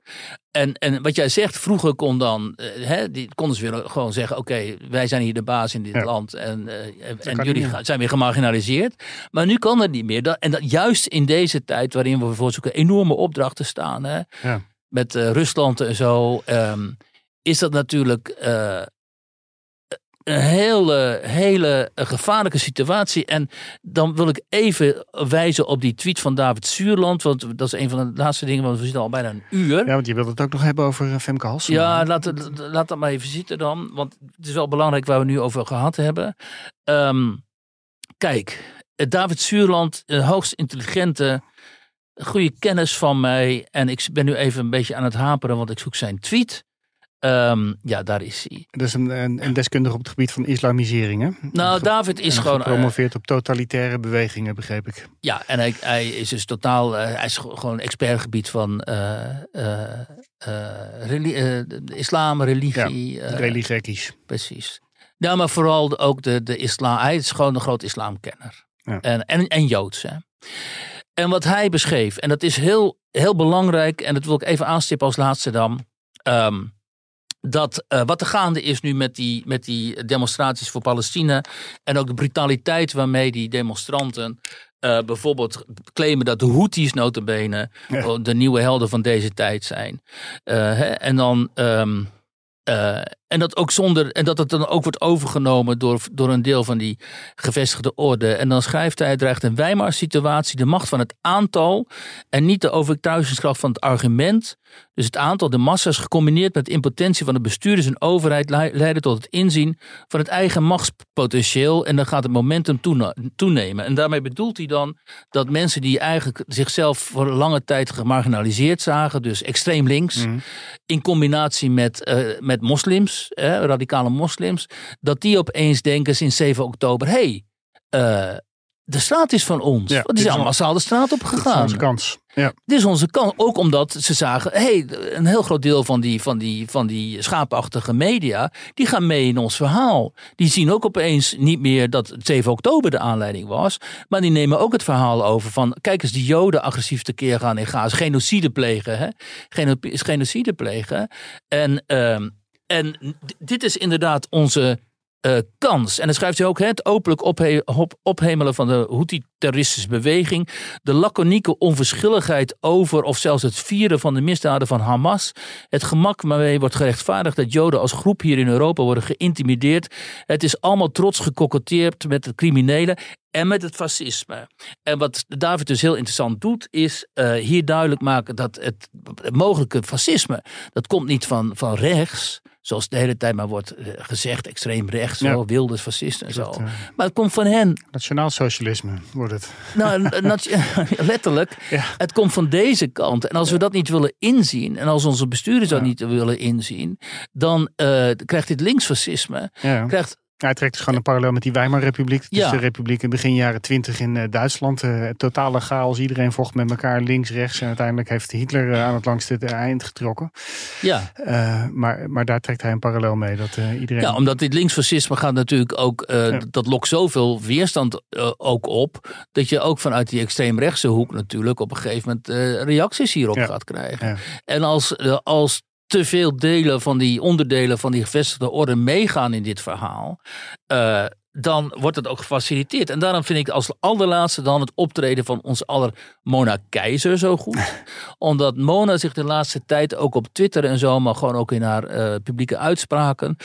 En, en wat jij zegt, vroeger kon dan, hè, die, konden ze weer gewoon zeggen: Oké, wij zijn hier de baas in dit land en, en jullie zijn weer gemarginaliseerd. Maar nu kan het niet meer. en dat, juist in deze tijd, waarin we voor zo'n enorme opdrachten staan, hè, ja. met uh, Rusland en zo, um, is dat natuurlijk uh, een hele, hele gevaarlijke situatie. En dan wil ik even wijzen op die tweet van David Zuurland. Want dat is een van de laatste dingen, want we zitten al bijna een uur. Ja, want je wilt het ook nog hebben over Femke Halsen. Ja, laat, laat dat maar even zitten dan. Want het is wel belangrijk waar we nu over gehad hebben. Um, kijk, David Zuurland, hoogst intelligente, goede kennis van mij. En ik ben nu even een beetje aan het haperen, want ik zoek zijn tweet. Um, ja, daar is hij. Dat is een, een, een, deskundige op het gebied van islamisering, hè? Nou, David is gewoon... Eh, gepromoveerd op totalitaire bewegingen, begreep ik. Ja, en hij, hij is dus totaal... Uh, hij is gewoon expertgebied van uh, islam, religie. Ja. Precies. Ja, maar vooral ook de, de islam. Hij is gewoon een groot islamkenner. Ja. En, en, en Joods. Hè. En wat hij beschreef, en dat is heel, heel belangrijk, en dat wil ik even aanstippen als laatste dan. Um, dat uh, wat er gaande is nu met die, met die demonstraties voor Palestina. En ook de brutaliteit waarmee die demonstranten uh, bijvoorbeeld claimen dat de Houthis notabene ja. de nieuwe helden van deze tijd zijn. Uh, hè, en dan um, uh, en dat ook zonder, en dat het dan ook wordt overgenomen door, door een deel van die gevestigde orde. En dan schrijft hij, dreigt een Weimar situatie de macht van het aantal en niet de overtuigingskracht van het argument. Dus het aantal, de massa's, gecombineerd met de impotentie van de bestuurders en overheid, leiden tot het inzien van het eigen machtspotentieel. En dan gaat het momentum toenemen. En daarmee bedoelt hij dan dat mensen die eigenlijk zichzelf voor lange tijd gemarginaliseerd zagen, dus extreem links, mm. in combinatie met, uh, met moslims, radicale moslims, dat die opeens denken sinds 7 oktober: hé, hey, uh, de straat is van ons. Ja, die zijn allemaal massaal de straat op gegaan. Dit is onze kans. Ja. Dit is onze kans. Ook omdat ze zagen, hey, een heel groot deel van die, van, die, van die schaapachtige media, die gaan mee in ons verhaal. Die zien ook opeens niet meer dat 7 oktober de aanleiding was. Maar die nemen ook het verhaal over van, kijk eens, die joden agressief tekeer gaan in Gaza. Genocide plegen, hè. Genocide plegen. En... Uh, en dit is inderdaad onze uh, kans. En dan schrijft hij ook het openlijk ophe op, ophemelen van de Houthi-terroristische beweging. De laconieke onverschilligheid over of zelfs het vieren van de misdaden van Hamas. Het gemak waarmee wordt gerechtvaardigd dat Joden als groep hier in Europa worden geïntimideerd. Het is allemaal trots gekoketteerd met de criminelen en met het fascisme. En wat David dus heel interessant doet, is uh, hier duidelijk maken dat het, het mogelijke fascisme, dat komt niet van, van rechts zoals de hele tijd maar wordt eh, gezegd, extreem rechts, ja. zo, wilde fascisten en zo. Uh, maar het komt van hen. Nationaal socialisme wordt het. Nou, letterlijk. Ja. Het komt van deze kant. En als we dat niet willen inzien, en als onze bestuurders dat niet willen inzien, dan uh, krijgt dit linksfascisme, krijgt hij trekt dus gewoon een parallel met die Weimar-republiek. Dus de republiek in begin jaren twintig in uh, Duitsland. Uh, totale chaos, iedereen vocht met elkaar links, rechts. En uiteindelijk heeft Hitler uh, aan het langste eind getrokken. Ja. maar, maar daar trekt hij een parallel mee. Dat, iedereen... Ja, omdat dit linksfascisme gaat natuurlijk ook... Ja. Dat lokt zoveel weerstand ook op... dat je ook vanuit die extreemrechtse hoek natuurlijk... op een gegeven moment reacties hierop ja. gaat krijgen. Ja. En als, als te veel delen van die onderdelen van die gevestigde orde meegaan in dit verhaal. Uh, dan wordt het ook gefaciliteerd. En daarom vind ik als allerlaatste dan het optreden van ons aller Mona Keizer zo goed. Omdat Mona zich de laatste tijd ook op Twitter en zo, maar gewoon ook in haar uh, publieke uitspraken,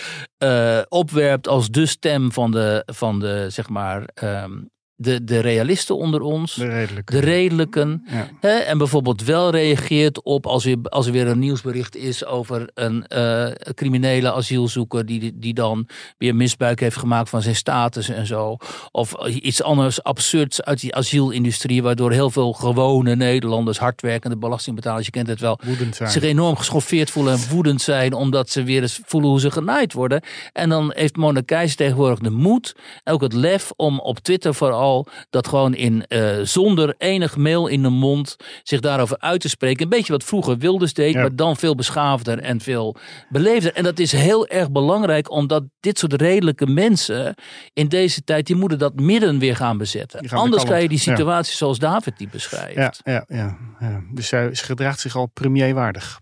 uh, opwerpt als de stem van de, van de zeg maar, um, de, de realisten onder ons, De redelijke. de redelijken. Ja. Hè, en bijvoorbeeld wel reageert op als er, als er weer een nieuwsbericht is over een eh, criminele asielzoeker die, die dan weer misbruik heeft gemaakt van zijn status en zo. Of iets anders absurds uit die asielindustrie, waardoor heel veel gewone Nederlanders, hardwerkende belastingbetalers, je kent het wel, Woedend zijn. zich enorm geschoffeerd voelen en woedend zijn omdat ze weer eens voelen hoe ze genaaid worden. En dan heeft Mona Keijs tegenwoordig de moed, en ook het lef om op Twitter vooral dat gewoon in eh, zonder enig mail in de mond zich daarover uit te spreken. Een beetje wat vroeger Wilders deed, Ja. maar dan veel beschaafder en veel beleefder. En dat is heel erg belangrijk omdat dit soort redelijke mensen in deze tijd, die moeten dat midden weer gaan bezetten. Gaan Anders de krijg je die. Ja. situatie zoals David die beschrijft. Ja, ja, ja, ja. Dus zij, ze gedraagt zich al premierwaardig.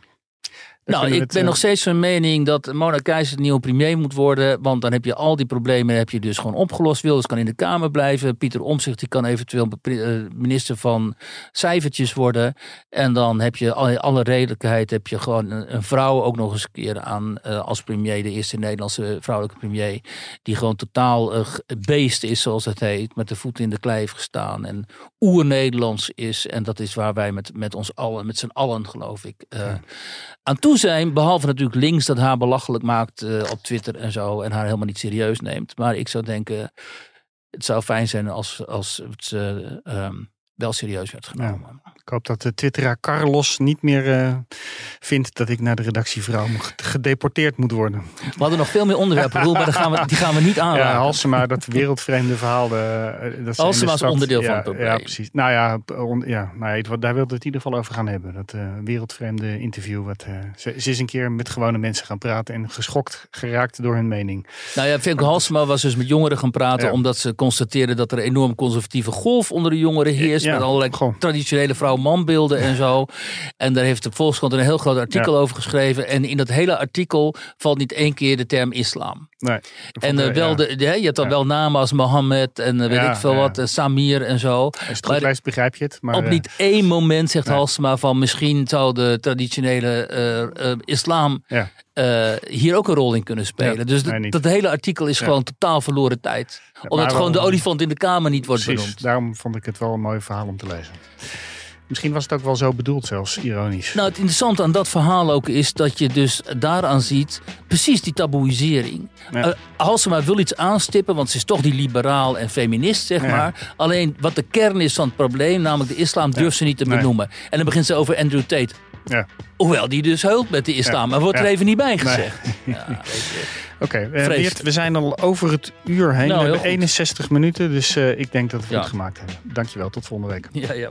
Nou, ik ben het, nog steeds van mening dat Mona Keizer de nieuwe premier moet worden. Want dan heb je al die problemen heb je dus gewoon opgelost. Wilders kan in de Kamer blijven. Pieter Omtzigt die kan eventueel eh, minister van cijfertjes worden. En dan heb je alle, alle redelijkheid. Heb je gewoon een, een vrouw ook nog eens een keer aan eh, als premier. De eerste Nederlandse vrouwelijke premier. Die gewoon totaal eh, g- beest is zoals het heet. Met de voeten in de klei heeft gestaan. En oer-Nederlands is. En dat is waar wij met, met ons allen, met z'n allen geloof ik, eh, aan toe zijn. Behalve natuurlijk links dat haar belachelijk maakt eh, op Twitter en zo. En haar helemaal niet serieus neemt. Maar ik zou denken, het zou fijn zijn als, als het eh, ehm, wel serieus werd genomen. Ik hoop dat de twitteraar Carlos niet meer eh, vindt dat ik naar de redactievrouw gedeporteerd moet worden. We hadden nog veel meer onderwerpen, Roel, maar die gaan we, die gaan we niet aanraken. Ja, Halsema, dat wereldvreemde verhaal. De, dat ze in Halsema is stad- onderdeel ja, van het probleem. Ja, precies. Nou ja, on- ja maar het- daar wilde het in ieder geval over gaan hebben. Dat eh, wereldvreemde interview. Wat, eh, ze, ze is een keer met gewone mensen gaan praten en geschokt geraakt door hun mening. Nou ja, Femke Halsema was dus met jongeren gaan praten. Ja. Omdat ze constateerden dat er een enorm conservatieve golf onder de jongeren heerst. Ja, met allerlei goh. traditionele vrouw-manbeelden en zo. En daar heeft de Volkskrant een heel groot artikel Ja. over geschreven. En in dat hele artikel valt niet één keer de term islam. Nee, En eh, wel ja, de, je hebt dan wel namen als Mohammed en eh, weet ik veel wat. eh, Samir en zo. Als het maar- begrijp je het. Maar, Op niet één moment zegt nee. Halsema van misschien zou de traditionele islam hier ook een rol in kunnen spelen. Dus dat- dat hele artikel is gewoon totaal verloren tijd. Omdat maar gewoon de olifant in de kamer niet wordt Precies, benoemd. daarom vond ik het wel een mooi verhaal om te lezen. Misschien was het ook wel zo bedoeld zelfs, ironisch. Nou, het interessante aan dat verhaal ook is dat je dus daaraan ziet, precies die taboeisering. Ja. Eh, Halsema wil iets aanstippen, want ze is toch die liberaal en feminist, zeg Ja. maar. Alleen wat de kern is van het probleem, namelijk de islam, durft ze niet te Nee. benoemen. En dan begint ze over Andrew Tate. Ja. Hoewel die dus heult met de islam, maar wordt er even niet bij gezegd. Ja, weet je. Oké, eh, Vreselijk. Weert, we zijn al over het uur heen. Nou, we hebben goed. 61 minuten, dus eh, ik denk dat we het Ja. goed gemaakt hebben. Dankjewel, tot volgende week. Ja, ja.